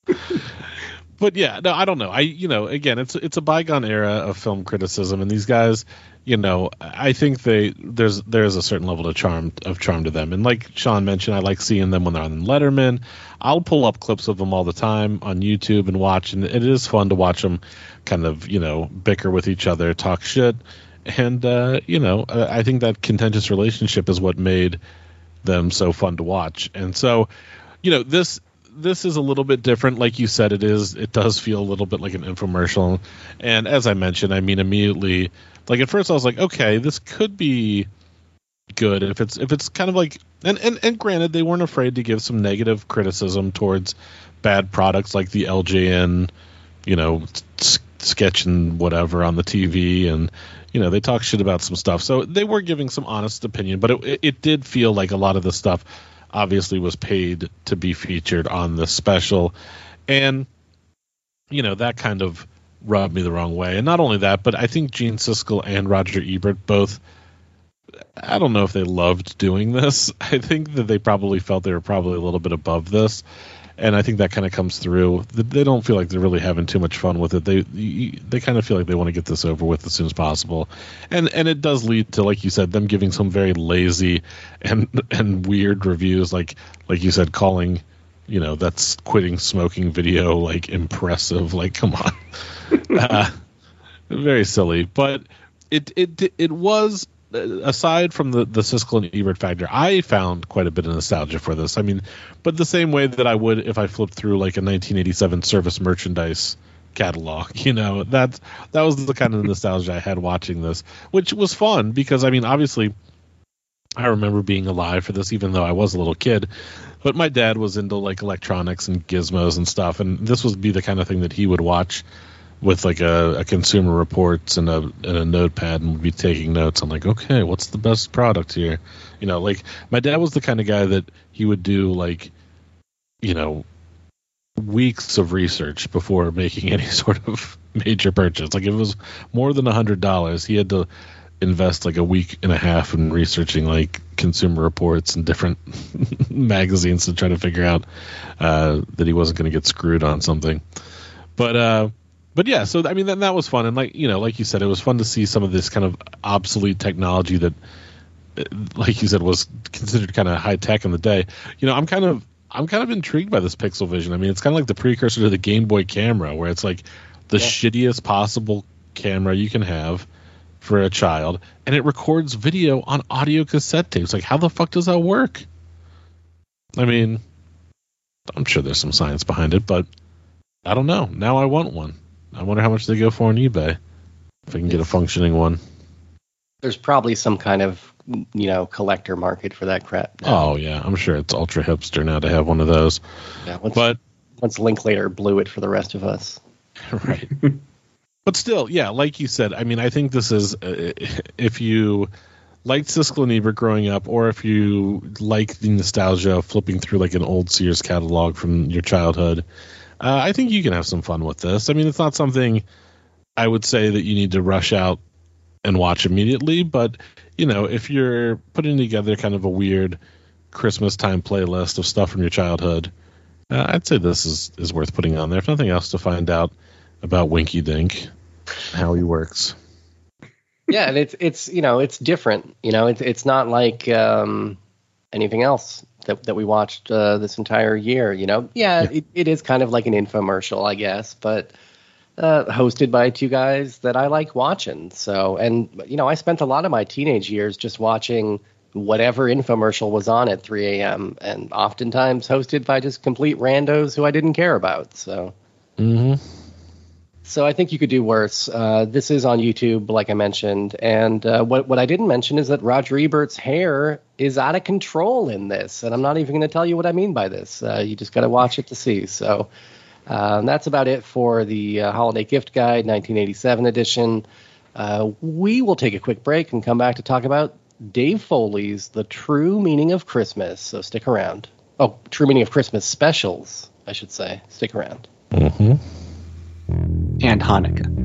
but yeah, no, I don't know. I you know, again, it's it's a bygone era of film criticism, and these guys, you know, I think they there's there's a certain level of charm of charm to them, and like Sean mentioned, I like seeing them when they're on Letterman. I'll pull up clips of them all the time on YouTube and watch, and it is fun to watch them kind of you know bicker with each other, talk shit, and uh, you know, I think that contentious relationship is what made them so fun to watch. And so, you know, this this is a little bit different. Like you said, it is. It does feel a little bit like an infomercial. And as I mentioned, I mean, immediately, like at first, I was like, okay, this could be good if it's if it's kind of like and and and granted, they weren't afraid to give some negative criticism towards bad products like the LJN, you know, s- sketch and whatever on the TV and you know they talk shit about some stuff so they were giving some honest opinion but it, it did feel like a lot of the stuff obviously was paid to be featured on the special. And you know that kind of rubbed me the wrong way. And not only that but i think gene siskel and roger ebert both i don't know if they loved doing this. I think that they probably felt they were probably a little bit above this and I think that kind of comes through. They don't feel like they're really having too much fun with it. They they kind of feel like they want to get this over with as soon as possible, and and it does lead to, like you said, them giving some very lazy and and weird reviews, like like you said, calling you know that's quitting smoking video like impressive. Like, come on, uh, very silly, but it it it was Uh, aside from the the Siskel and Ebert factor, I found quite a bit of nostalgia for this. I mean, but the same way that I would if I flipped through like a 1987 Service merchandise catalog, you know, that that was the kind of nostalgia I had watching this, which was fun because I mean, obviously, I remember being alive for this, even though I was a little kid. But my dad was into like electronics and gizmos and stuff, and this would be the kind of thing that he would watch with like a, a consumer reports and a and a notepad and would be taking notes. I'm like, okay, what's the best product here? You know, like my dad was the kind of guy that he would do like, you know, weeks of research before making any sort of major purchase. Like if it was more than a hundred dollars, he had to invest like a week and a half in researching like consumer reports and different magazines to try to figure out uh, that he wasn't going to get screwed on something. But uh, but yeah, so I mean that that was fun, and like you know, like you said, it was fun to see some of this kind of obsolete technology that, uh, like you said, was considered kind of high tech in the day. You know, I'm kind of I'm kind of intrigued by this Pixel Vision. I mean, it's kind of like the precursor to the Game Boy camera, where it's like the yeah. shittiest possible camera you can have for a child, and it records video on audio cassette tapes. Like, how the fuck does that work? I mean, I'm sure there's some science behind it, but I don't know. Now I want one. I wonder how much they go for on eBay. If I can get a functioning one. There's probably some kind of you know collector market for that crap. Now. Oh yeah, I'm sure it's ultra hipster now to have one of those. Yeah, once, but once Linklater blew it for the rest of us. right. but still, yeah, like you said, I mean, I think this is uh, if you liked Siskel and Ebert growing up, or if you like the nostalgia of flipping through like an old Sears catalog from your childhood, uh, I think you can have some fun with this. I mean, it's not something I would say that you need to rush out and watch immediately, but you know, if you're putting together kind of a weird Christmas time playlist of stuff from your childhood, uh, I'd say this is is worth putting on there. If nothing else, to find out about Winky Dink, how he works. Yeah, and it's it's you know it's different. You know, it's it's not like um, anything else that that we watched uh, this entire year. You know, yeah, yeah. It, it is kind of like an infomercial, I guess, but uh, hosted by two guys that I like watching. So, and you know, I spent a lot of my teenage years just watching whatever infomercial was on at 3 a.m. and oftentimes hosted by just complete randos who I didn't care about. So. Mm-hmm. So I think you could do worse. Uh, this is on YouTube, like I mentioned, and uh, what what I didn't mention is that Roger Ebert's hair is out of control in this, and I'm not even going to tell you what I mean by this. Uh, you just got to watch it to see. So um, that's about it for the uh, Holiday Gift Guide 1987 edition. Uh, we will take a quick break and come back to talk about Dave Foley's The True Meaning of Christmas. So stick around. Oh, True Meaning of Christmas specials, I should say. Stick around. Mm-hmm and Hanukkah.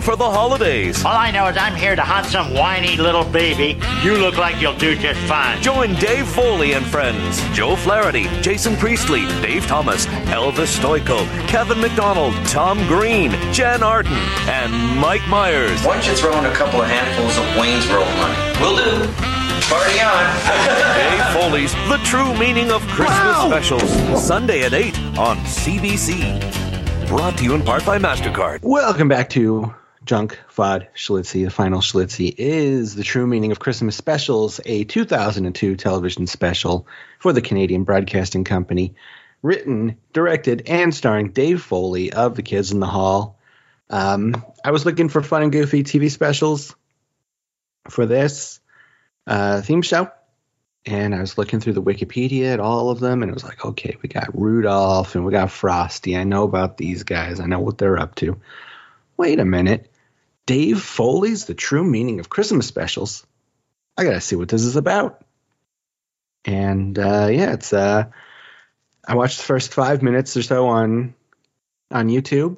Home for the holidays. All I know is I'm here to hunt some whiny little baby. You look like you'll do just fine. Join Dave Foley and friends. Joe Flaherty, Jason Priestley, Dave Thomas, Elvis Stojko, Kevin McDonald, Tom Green, Jann Arden, and Mike Myers. Why don't you throw in a couple of handfuls of Wayne's World money? Will do. Party on. Dave Foley's The True Meaning of Christmas Specials. Sunday at 8 on CBC. Brought to you in part by MasterCard. Welcome back to Junk Food Schlitzie. The final Schlitzie is The True Meaning of Christmas Specials, a 2002 television special for the Canadian Broadcasting Company, written, directed, and starring Dave Foley of The Kids in the Hall. Um, I was looking for fun and goofy TV specials for this uh, theme show. And I was looking through the Wikipedia at all of them, and it was like, okay, we got Rudolph and we got Frosty. I know about these guys. I know what they're up to. Wait a minute. Dave Foley's The True Meaning of Christmas Specials. I gotta see what this is about. And uh, yeah, it's uh, I watched the first five minutes or so on on YouTube,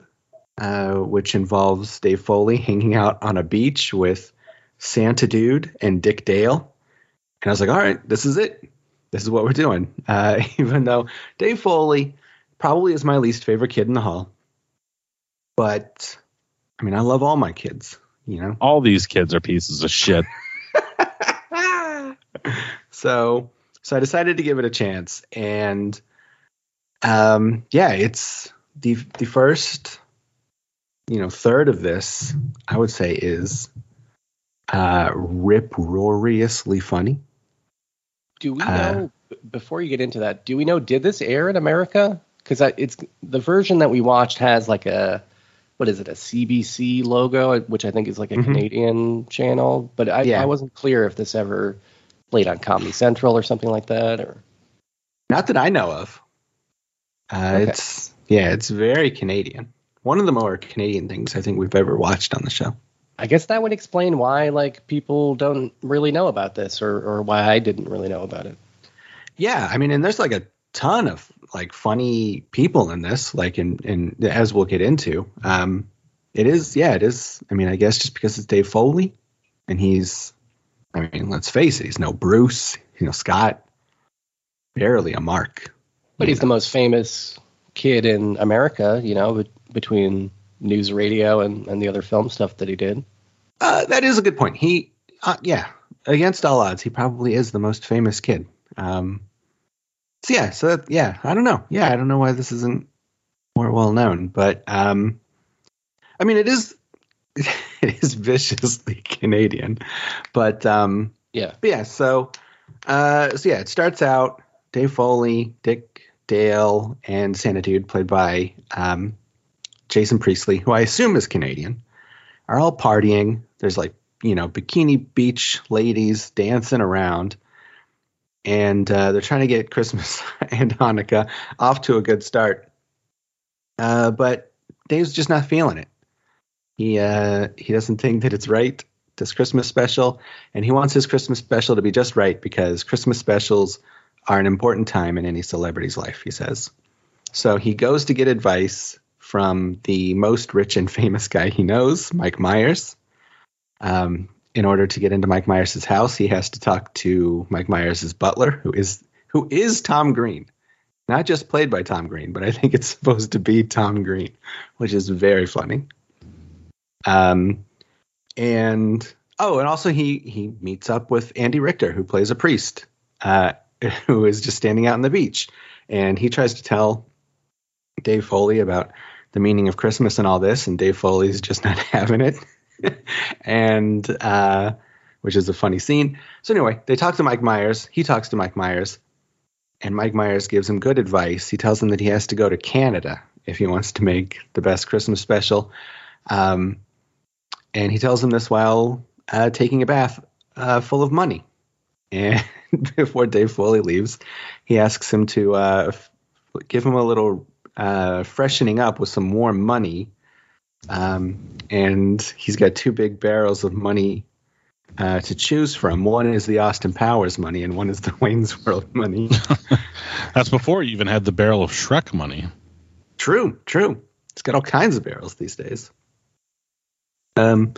uh, which involves Dave Foley hanging out on a beach with Santa Dude and Dick Dale. And I was like, all right, this is it. This is what we're doing. Uh, even though Dave Foley probably is my least favorite kid in the hall. But I mean, I love all my kids, you know? All these kids are pieces of shit. So, so I decided to give it a chance. And um, yeah, it's the, the first, you know, third of this, I would say is uh, rip-roariously funny. Do we Uh, know b- before you get into that? Do we know did this air in America? Because it's the version that we watched has like a what is it a CBC logo, which I think is like a Mhm. Canadian channel. But I, Yeah. I wasn't clear if this ever played on Comedy Central or something like that. Or Not that I know of. Uh, Okay. It's yeah, it's very Canadian. One of the more Canadian things I think we've ever watched on the show. I guess that would explain why like people don't really know about this, or or why I didn't really know about it. Yeah, I mean, and there's like a ton of like funny people in this, like in in as we'll get into. Um, it is, yeah, it is. I mean, I guess just because it's Dave Foley, and he's, I mean, let's face it, he's no Bruce, you know, Scott, barely a Mark. But he's the most famous kid in America, you know, between news radio and, and the other film stuff that he did. Uh, that is a good point. He, uh, yeah, against all odds, he probably is the most famous kid. Um, so yeah, so that, yeah, I don't know. Yeah, I don't know why this isn't more well known, but um, I mean, it is, it is viciously Canadian, but um, yeah, but yeah. So, uh, so yeah, it starts out Dave Foley, Dick Dale, and Santa Dude, played by um, Jason Priestley, who I assume is Canadian, are all partying. There's like, you know, bikini beach ladies dancing around. And uh, they're trying to get Christmas and Hanukkah off to a good start. Uh, but Dave's just not feeling it. He uh, he doesn't think that it's right, this Christmas special, and he wants his Christmas special to be just right because Christmas specials are an important time in any celebrity's life, he says. So he goes to get advice from the most rich and famous guy he knows, Mike Myers. Um, in order to get into Mike Myers' house, he has to talk to Mike Myers' butler, who is who is Tom Green. Not just played by Tom Green, but I think it's supposed to be Tom Green, which is very funny. Um, and oh, and also he he meets up with Andy Richter, who plays a priest, uh, who is just standing out on the beach, and he tries to tell Dave Foley about the meaning of Christmas and all this, and Dave Foley's just not having it, and uh, which is a funny scene. So anyway, they talk to Mike Myers. He talks to Mike Myers, and Mike Myers gives him good advice. He tells him that he has to go to Canada if he wants to make the best Christmas special. Um, and he tells him this while uh, taking a bath uh, full of money. And before Dave Foley leaves, he asks him to uh, give him a little uh, freshening up with some warm money. Um, and he's got two big barrels of money uh, to choose from. One is the Austin Powers money, and one is the Wayne's World money. That's before you even had the barrel of Shrek money. True, true. It's got all kinds of barrels these days. Um,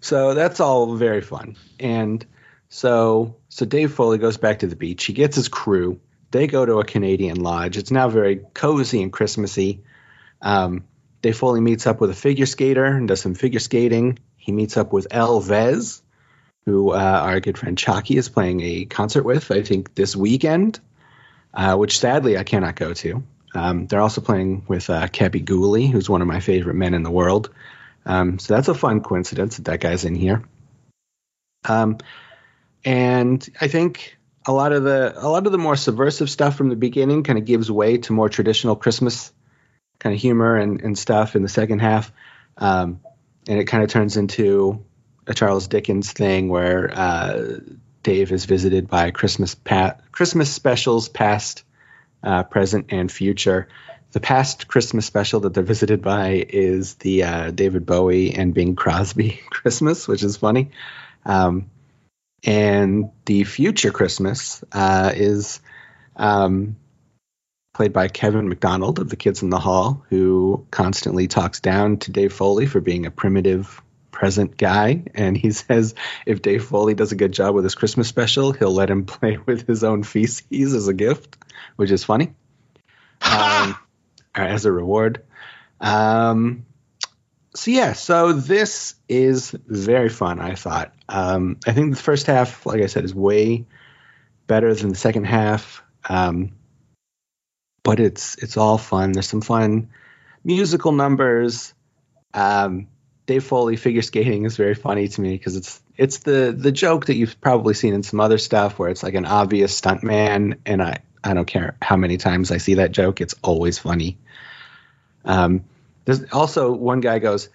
so that's all very fun. And so, so Dave Foley goes back to the beach. He gets his crew. They go to a Canadian lodge. It's now very cozy and Christmassy. Um, Dave Foley meets up with a figure skater and does some figure skating. He meets up with El Vez, who uh, our good friend Chalky is playing a concert with, I think, this weekend, uh, which sadly I cannot go to. Um, they're also playing with uh, Kepi Ghoulie, who's one of my favorite men in the world. Um, so that's a fun coincidence that that guy's in here. Um, and I think a lot of the a lot of the more subversive stuff from the beginning kind of gives way to more traditional Christmas kind of humor and, and stuff in the second half. Um, and it kind of turns into a Charles Dickens thing where uh, Dave is visited by Christmas pa- Christmas specials, past, uh, present, and future. The past Christmas special that they're visited by is the uh, David Bowie and Bing Crosby Christmas, which is funny. Um, and the future Christmas uh, is um, played by Kevin McDonald of the Kids in the Hall, who constantly talks down to Dave Foley for being a primitive present guy. And he says if Dave Foley does a good job with his Christmas special, he'll let him play with his own feces as a gift, which is funny. Um, as a reward. Um, so yeah, so this is very fun. I thought. Um, I think the first half, like I said, is way better than the second half. Um, but it's it's all fun. There's some fun musical numbers. Um, Dave Foley figure skating is very funny to me because it's it's the the joke that you've probably seen in some other stuff where it's like an obvious stuntman, and I I don't care how many times I see that joke, it's always funny. Um, there's also one guy goes,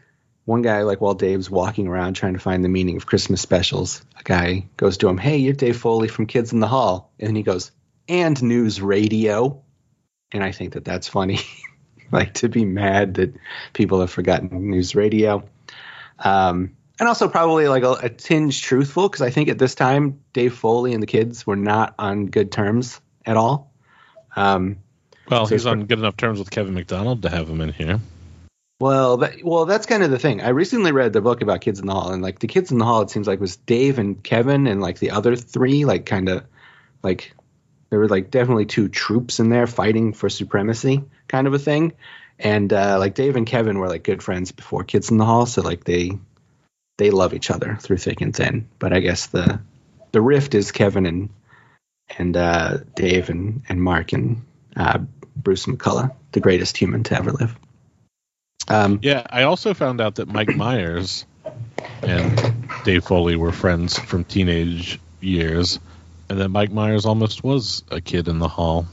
one guy like while Dave's walking around trying to find the meaning of Christmas specials, a guy goes to him, "Hey, you're Dave Foley from Kids in the Hall," and he goes, "And news radio," and I think that that's funny. like to be mad that people have forgotten news radio. Um, and also probably like a, a tinge truthful because I think at this time Dave Foley and the kids were not on good terms at all. Um, well, so he's on good enough terms with Kevin McDonald to have him in here. Well, that, well, that's kind of the thing. I recently read the book about Kids in the Hall, and like the Kids in the Hall, it seems like was Dave and Kevin, and like the other three, like kind of like there were like definitely two troops in there fighting for supremacy, kind of a thing. And uh, like Dave and Kevin were like good friends before Kids in the Hall, so like they they love each other through thick and thin. But I guess the the rift is Kevin and and uh, Dave and and Mark and uh, Bruce McCulloch, the greatest human to ever live. Um, yeah, I also found out that Mike Myers and Dave Foley were friends from teenage years, and that Mike Myers almost was a kid in the hall.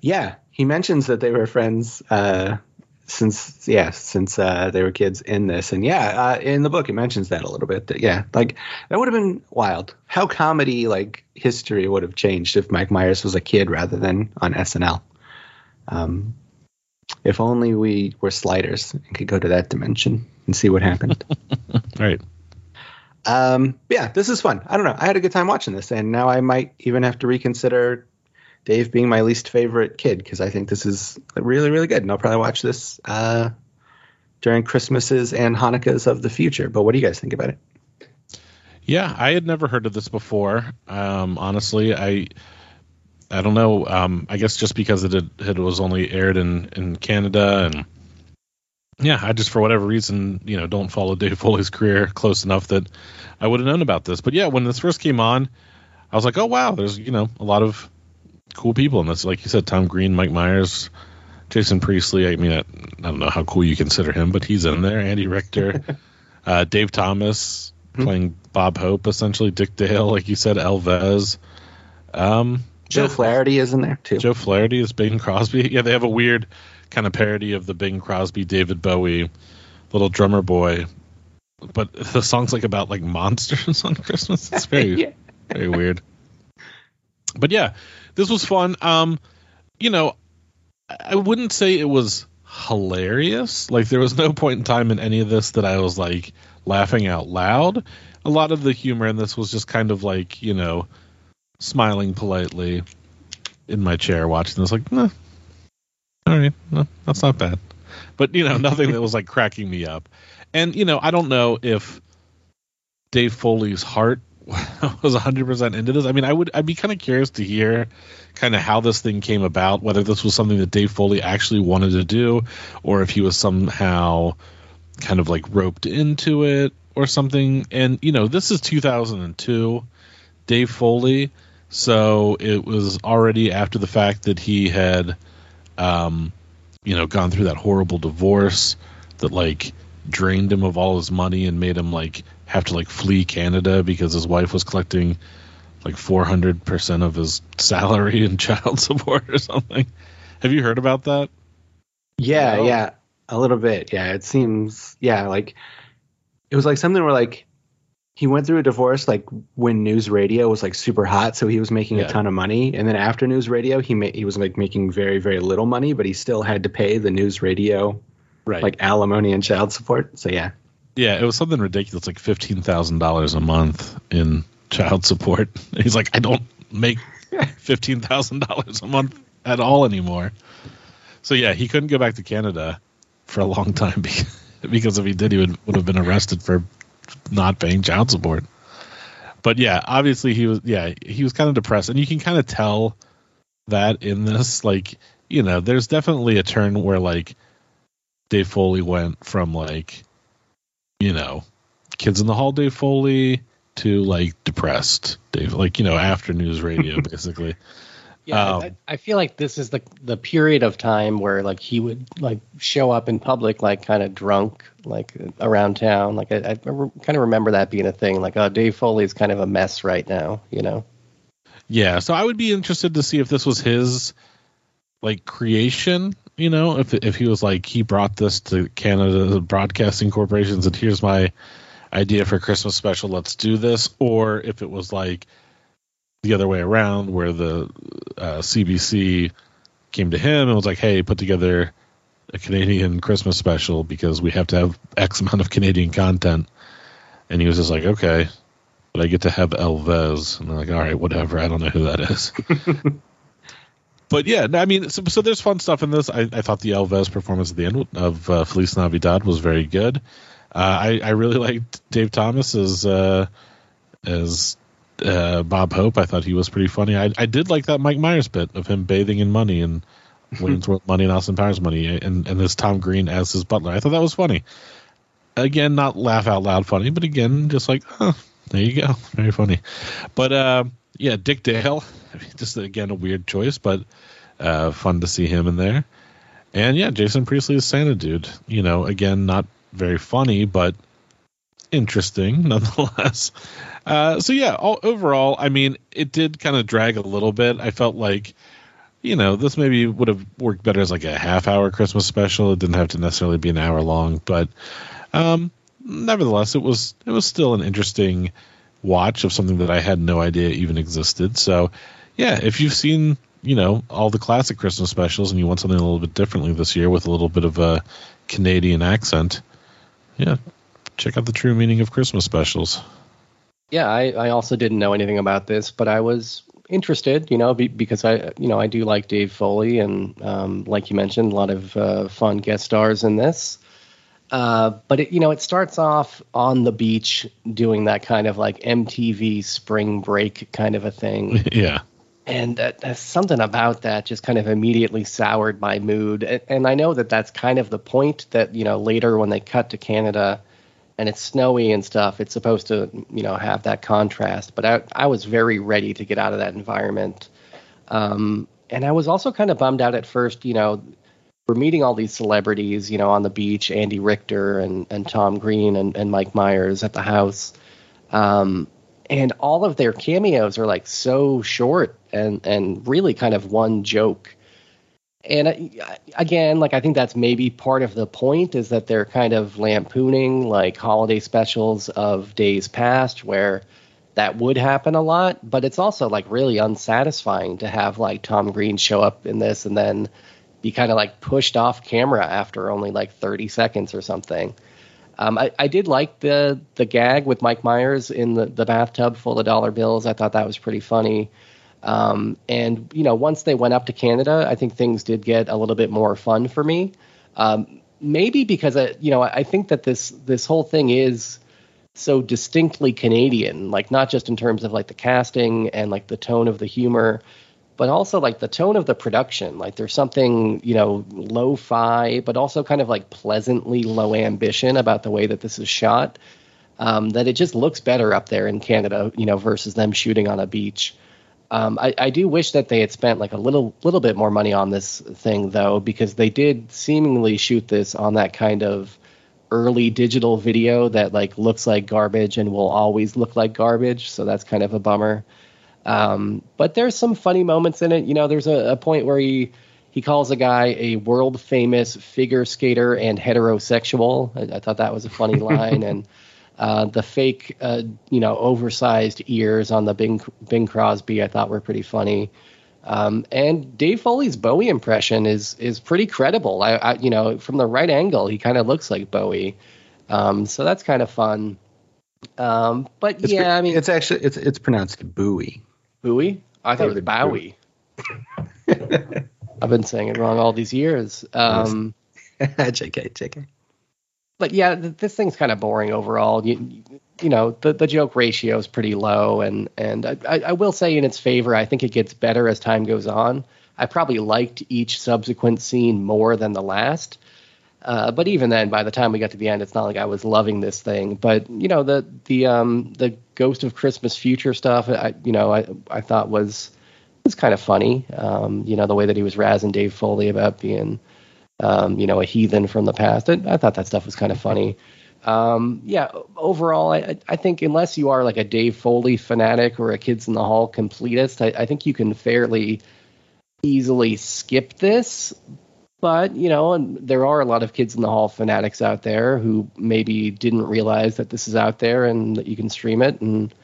Yeah, he mentions that they were friends uh, since yeah since uh, they were kids in this, and yeah, uh, in the book it mentions that a little bit. That yeah, like that would have been wild. How comedy like history would have changed if Mike Myers was a kid rather than on SNL. Um, if only we were sliders and could go to that dimension and see what happened. right. Um, yeah, this is fun. I don't know. I had a good time watching this, and now I might even have to reconsider Dave being my least favorite kid because I think this is really, really good. And I'll probably watch this uh, during Christmases and Hanukkahs of the future. But what do you guys think about it? Yeah, I had never heard of this before. Um, honestly, I I don't know. Um, I guess just because it, had, it was only aired in in Canada and yeah, I just for whatever reason, you know, don't follow Dave Foley's career close enough that I would have known about this. But yeah, when this first came on, I was like, oh wow, there's you know a lot of cool people in this. Like you said, Tom Green, Mike Myers, Jason Priestley. I mean, I, I don't know how cool you consider him, but he's in there. Andy Richter, uh, Dave Thomas Hmm. playing Bob Hope, essentially Dick Dale, like you said, El Vez. Um, Joe Flaherty is in there too. Joe Flaherty is Bing Crosby. Yeah, they have a weird kind of parody of the Bing Crosby, David Bowie, little drummer boy. But the song's like about like monsters on Christmas. It's very Yeah. very weird. But yeah, this was fun. Um, you know, I wouldn't say it was hilarious. Like there was no point in time in any of this that I was like laughing out loud. a lot of the humor in this was just kind of like you know smiling politely in my chair watching this like nah, all right that's not bad. But you know nothing that was like cracking me up. And you know i don't know if dave foley's heart was 100% into this. I mean i would i'd be kind of curious to hear kind of how this thing came about whether this was something that dave foley actually wanted to do or if he was somehow kind of like roped into it or something. And you know, this is 2002, Dave Foley, so it was already after the fact that he had, um, you know, gone through that horrible divorce that like drained him of all his money and made him like have to like flee Canada because his wife was collecting like 400% of his salary in child support or something. Have you heard about that? Yeah, yeah, a little bit. Yeah, it seems yeah, like it was like something where like he went through a divorce like when news radio was like super hot so he was making yeah. a ton of money. And then after news radio he made he was like making very very little money but he still had to pay the news radio right. like alimony and child support. So yeah. Yeah it was something ridiculous like $15000 a month in child support. He's like i don't make $15000 a month at all anymore. So yeah he couldn't go back to canada for a long time because because if he did, he would would have been arrested for not paying child support. But yeah, obviously he was yeah he was kind of depressed, and you can kind of tell that in this. Like you know, there's definitely a turn where like Dave Foley went from like you know kids in the hall Dave Foley to like depressed Dave, like you know after news radio basically. Yeah, um, I, I, feel like this is the the period of time where like he would like show up in public like kind of drunk like around town. Like I, I kind of remember that being a thing. Like, oh, Dave Foley is kind of a mess right now, you know. Yeah, so I would be interested to see if this was his like creation. You know, if if he was like he brought this to Canada Broadcasting Corporations and "Here's my idea for Christmas special. Let's do this," or if it was like the other way around, where the uh, CBC came to him and was like, "Hey, put together a Canadian Christmas special because we have to have X amount of Canadian content," and he was just like, "Okay." But I get to have El Vez, and I'm like, all right, whatever. I don't know who that is. but yeah, I mean, so, so, there's fun stuff in this. I, I, thought the El Vez performance at the end of uh, Feliz Navidad was very good. Uh, I, I really liked Dave Thomas as uh, as uh, Bob Hope. I thought he was pretty funny. I, I did like that Mike Myers bit of him bathing in money and Wayne's World money and Austin Powers money, and and this Tom Green as his butler. I thought that was funny. Again, not laugh out loud funny, but again, just like, huh, there you go, very funny. But uh, yeah, Dick Dale, just again a weird choice, but uh, fun to see him in there. And yeah, Jason Priestley is Santa dude. You know, again, not very funny, but interesting nonetheless. Uh, so yeah, all, overall, I mean, it did kind of drag a little bit. I felt like, you know, this maybe would have worked better as like a half hour Christmas special. It didn't have to necessarily be an hour long, but um, nevertheless, it was it was still an interesting watch of something that I had no idea even existed. So yeah, if you've seen you know all the classic Christmas specials and you want something a little bit differently this year with a little bit of a Canadian accent, yeah, check out the true meaning of Christmas specials yeah, I, I also didn't know anything about this, but I was interested, you know, be, because I, you know, I do like Dave Foley, and um, like you mentioned, a lot of uh, fun guest stars in this. Uh, but it, you know, it starts off on the beach doing that kind of like MTV spring break kind of a thing. yeah. And uh, something about that just kind of immediately soured my mood. And, and I know that that's kind of the point that you know later when they cut to Canada and it's snowy and stuff, it's supposed to, you know, have that contrast. But I, I was very ready to get out of that environment. Um, and I was also kind of bummed out at first, you know, we're meeting all these celebrities, you know, on the beach, Andy Richter and, and Tom Green and, and Mike Myers at the house. Um, and all of their cameos are like so short and, and really kind of one joke and uh, again like i think that's maybe part of the point is that they're kind of lampooning like holiday specials of days past where that would happen a lot but it's also like really unsatisfying to have like tom green show up in this and then be kind of like pushed off camera after only like 30 seconds or something Um, I, I did like the the gag with Mike Myers in the, the bathtub full of dollar bills. I thought that was pretty funny. Um, and you know, once they went up to Canada, I think things did get a little bit more fun for me. Um, maybe because I, you know, I think that this this whole thing is so distinctly Canadian, like not just in terms of like the casting and like the tone of the humor, but also like the tone of the production. Like there's something, you know, lo-fi, but also kind of like pleasantly low ambition about the way that this is shot. Um, that it just looks better up there in Canada, you know, versus them shooting on a beach. Um, I, I, do wish that they had spent like a little little bit more money on this thing though, because they did seemingly shoot this on that kind of early digital video that like looks like garbage and will always look like garbage. So that's kind of a bummer. Um, but there's some funny moments in it. You know, there's a, a point where he he calls a guy a world famous figure skater and heterosexual. I, I thought that was a funny line. and uh, the fake, uh, you know, oversized ears on the Bing Bing Crosby, I thought were pretty funny. Um, and Dave Foley's Bowie impression is is pretty credible. I, I you know, from the right angle, he kind of looks like Bowie. Um, so that's kind of fun. Um, but it's, yeah, I mean, it's actually it's it's pronounced Bowie. Bowie? I thought it was Bowie. I've been saying it wrong all these years. Um, JK, JK. But yeah, this thing's kind of boring overall. You, you know, the, the joke ratio is pretty low, and and I, I will say in its favor, I think it gets better as time goes on. I probably liked each subsequent scene more than the last. Uh, but even then, by the time we got to the end, it's not like I was loving this thing. But you know, the the um the Ghost of Christmas Future stuff, I you know, I I thought was was kind of funny. Um, you know, the way that he was razzing Dave Foley about being, um, you know, a heathen from the past. I, I thought that stuff was kind of funny. Um, yeah, overall, I, I think unless you are like a Dave Foley fanatic or a Kids in the Hall completist, I, I think you can fairly easily skip this. But you know, and there are a lot of Kids in the Hall fanatics out there who maybe didn't realize that this is out there and that you can stream it. And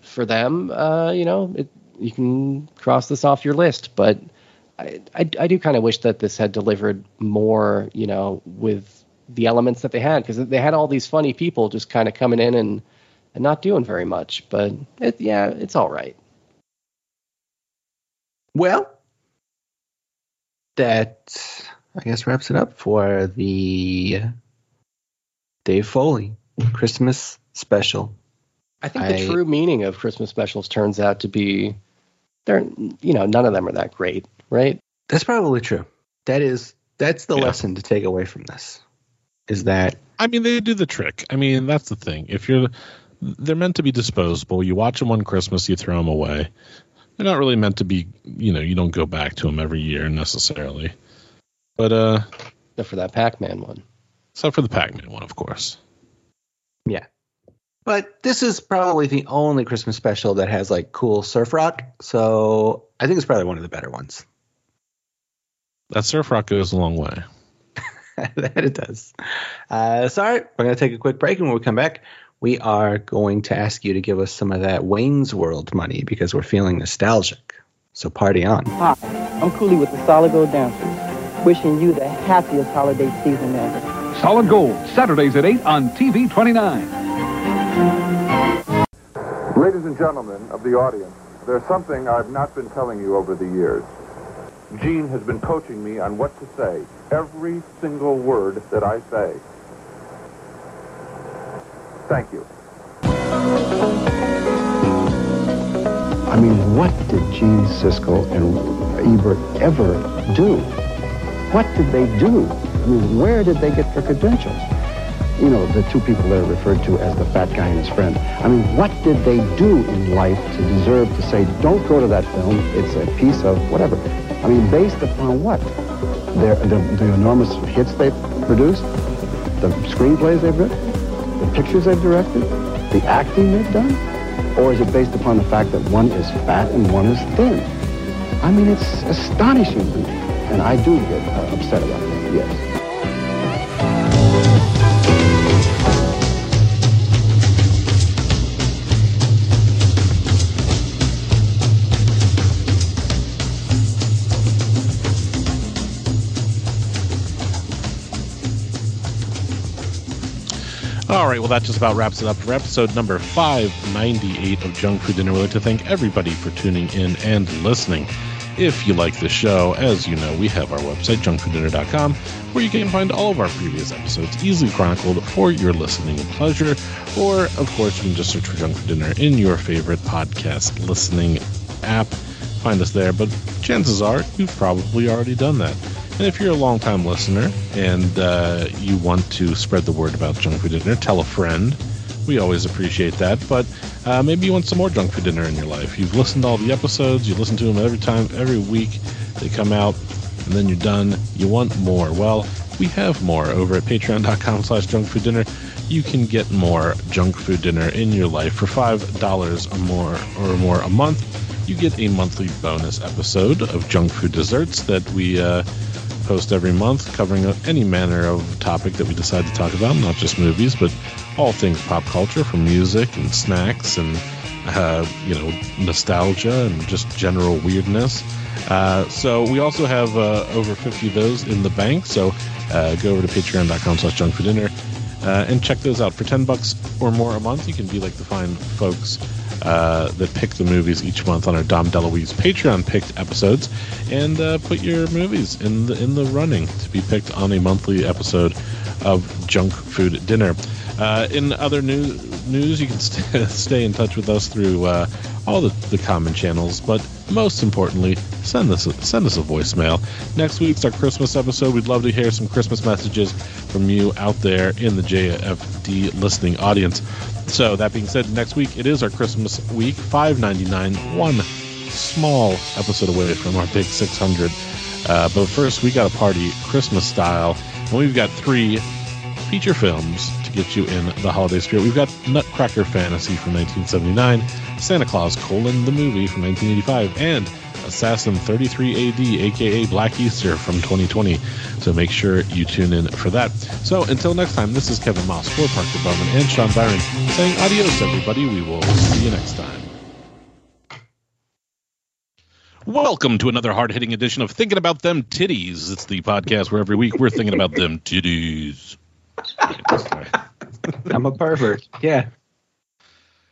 for them, uh, you know, it, you can cross this off your list. But I, I, I do kind of wish that this had delivered more, you know, with the elements that they had because they had all these funny people just kind of coming in and and not doing very much. But it, yeah, it's all right. Well, that I guess wraps it up for the Dave Foley Christmas special. I think the I, true meaning of Christmas specials turns out to be they're you know none of them are that great, right? That's probably true. That is that's the yeah. lesson to take away from this is that I mean they do the trick. I mean that's the thing. If you're they're meant to be disposable. You watch them one Christmas, you throw them away. They're not really meant to be, you know, you don't go back to them every year necessarily. But uh except for that Pac-Man one. Except for the Pac-Man one, of course. Yeah. But this is probably the only Christmas special that has like cool surf rock, so I think it's probably one of the better ones. That surf rock goes a long way. that it does. Uh, so, all right, we're going to take a quick break, and when we come back, we are going to ask you to give us some of that Wayne's World money because we're feeling nostalgic. So, party on. Hi, I'm Cooley with the Solid Gold Dancers, wishing you the happiest holiday season ever. Solid Gold, Saturdays at 8 on TV 29. Ladies and gentlemen of the audience, there's something I've not been telling you over the years. Gene has been coaching me on what to say, every single word that I say. Thank you. I mean, what did Gene Siskel and Ebert ever do? What did they do? I mean, where did they get their credentials? You know, the two people that are referred to as the fat guy and his friend. I mean, what did they do in life to deserve to say, don't go to that film, it's a piece of whatever. I mean, based upon what? Their, the, the enormous hits they've produced, the screenplays they've written, the pictures they've directed, the acting they've done? Or is it based upon the fact that one is fat and one is thin? I mean, it's astonishing to me. And I do get uh, upset about that, yes. That just about wraps it up for episode number 598 of Junk Food Dinner. We'd like to thank everybody for tuning in and listening. If you like the show, as you know, we have our website, junkfooddinner.com, where you can find all of our previous episodes easily chronicled for your listening pleasure. Or, of course, you can just search for Junk Food Dinner in your favorite podcast listening app. Find us there, but chances are you've probably already done that. And if you're a longtime listener and uh, you want to spread the word about Junk Food Dinner, tell a friend. We always appreciate that. But uh, maybe you want some more Junk Food Dinner in your life. You've listened to all the episodes, you listen to them every time, every week they come out, and then you're done. You want more. Well, we have more over at patreon.com slash junk food dinner. You can get more junk food dinner in your life for $5 or more or more a month. You get a monthly bonus episode of Junk Food Desserts that we uh, post every month covering any manner of topic that we decide to talk about, not just movies, but all things pop culture from music and snacks and, uh, you know, nostalgia and just general weirdness. Uh, so we also have uh, over 50 of those in the bank. So uh, go over to patreon.com slash junk food dinner uh, and check those out. For 10 bucks or more a month, you can be like the fine folks uh, that pick the movies each month on our Dom DeLuise Patreon picked episodes, and uh, put your movies in the in the running to be picked on a monthly episode of Junk Food Dinner. Uh, in other new, news, you can st- stay in touch with us through uh, all the, the common channels, but most importantly, send us a, send us a voicemail. Next week's our Christmas episode. We'd love to hear some Christmas messages from you out there in the JFD listening audience. So that being said, next week it is our Christmas week, five ninety nine, one small episode away from our big six hundred. Uh, but first, we got a party Christmas style, and we've got three feature films to get you in the holiday spirit. We've got Nutcracker Fantasy from 1979, Santa Claus colon the movie from 1985, and Assassin 33 AD, aka Black Easter from 2020. So make sure you tune in for that. So until next time, this is Kevin Moss for Parker Bowman and Sean Byron saying adios, everybody. We will see you next time. Welcome to another hard hitting edition of Thinking About Them Titties. It's the podcast where every week we're thinking about them titties. I'm a pervert. Yeah.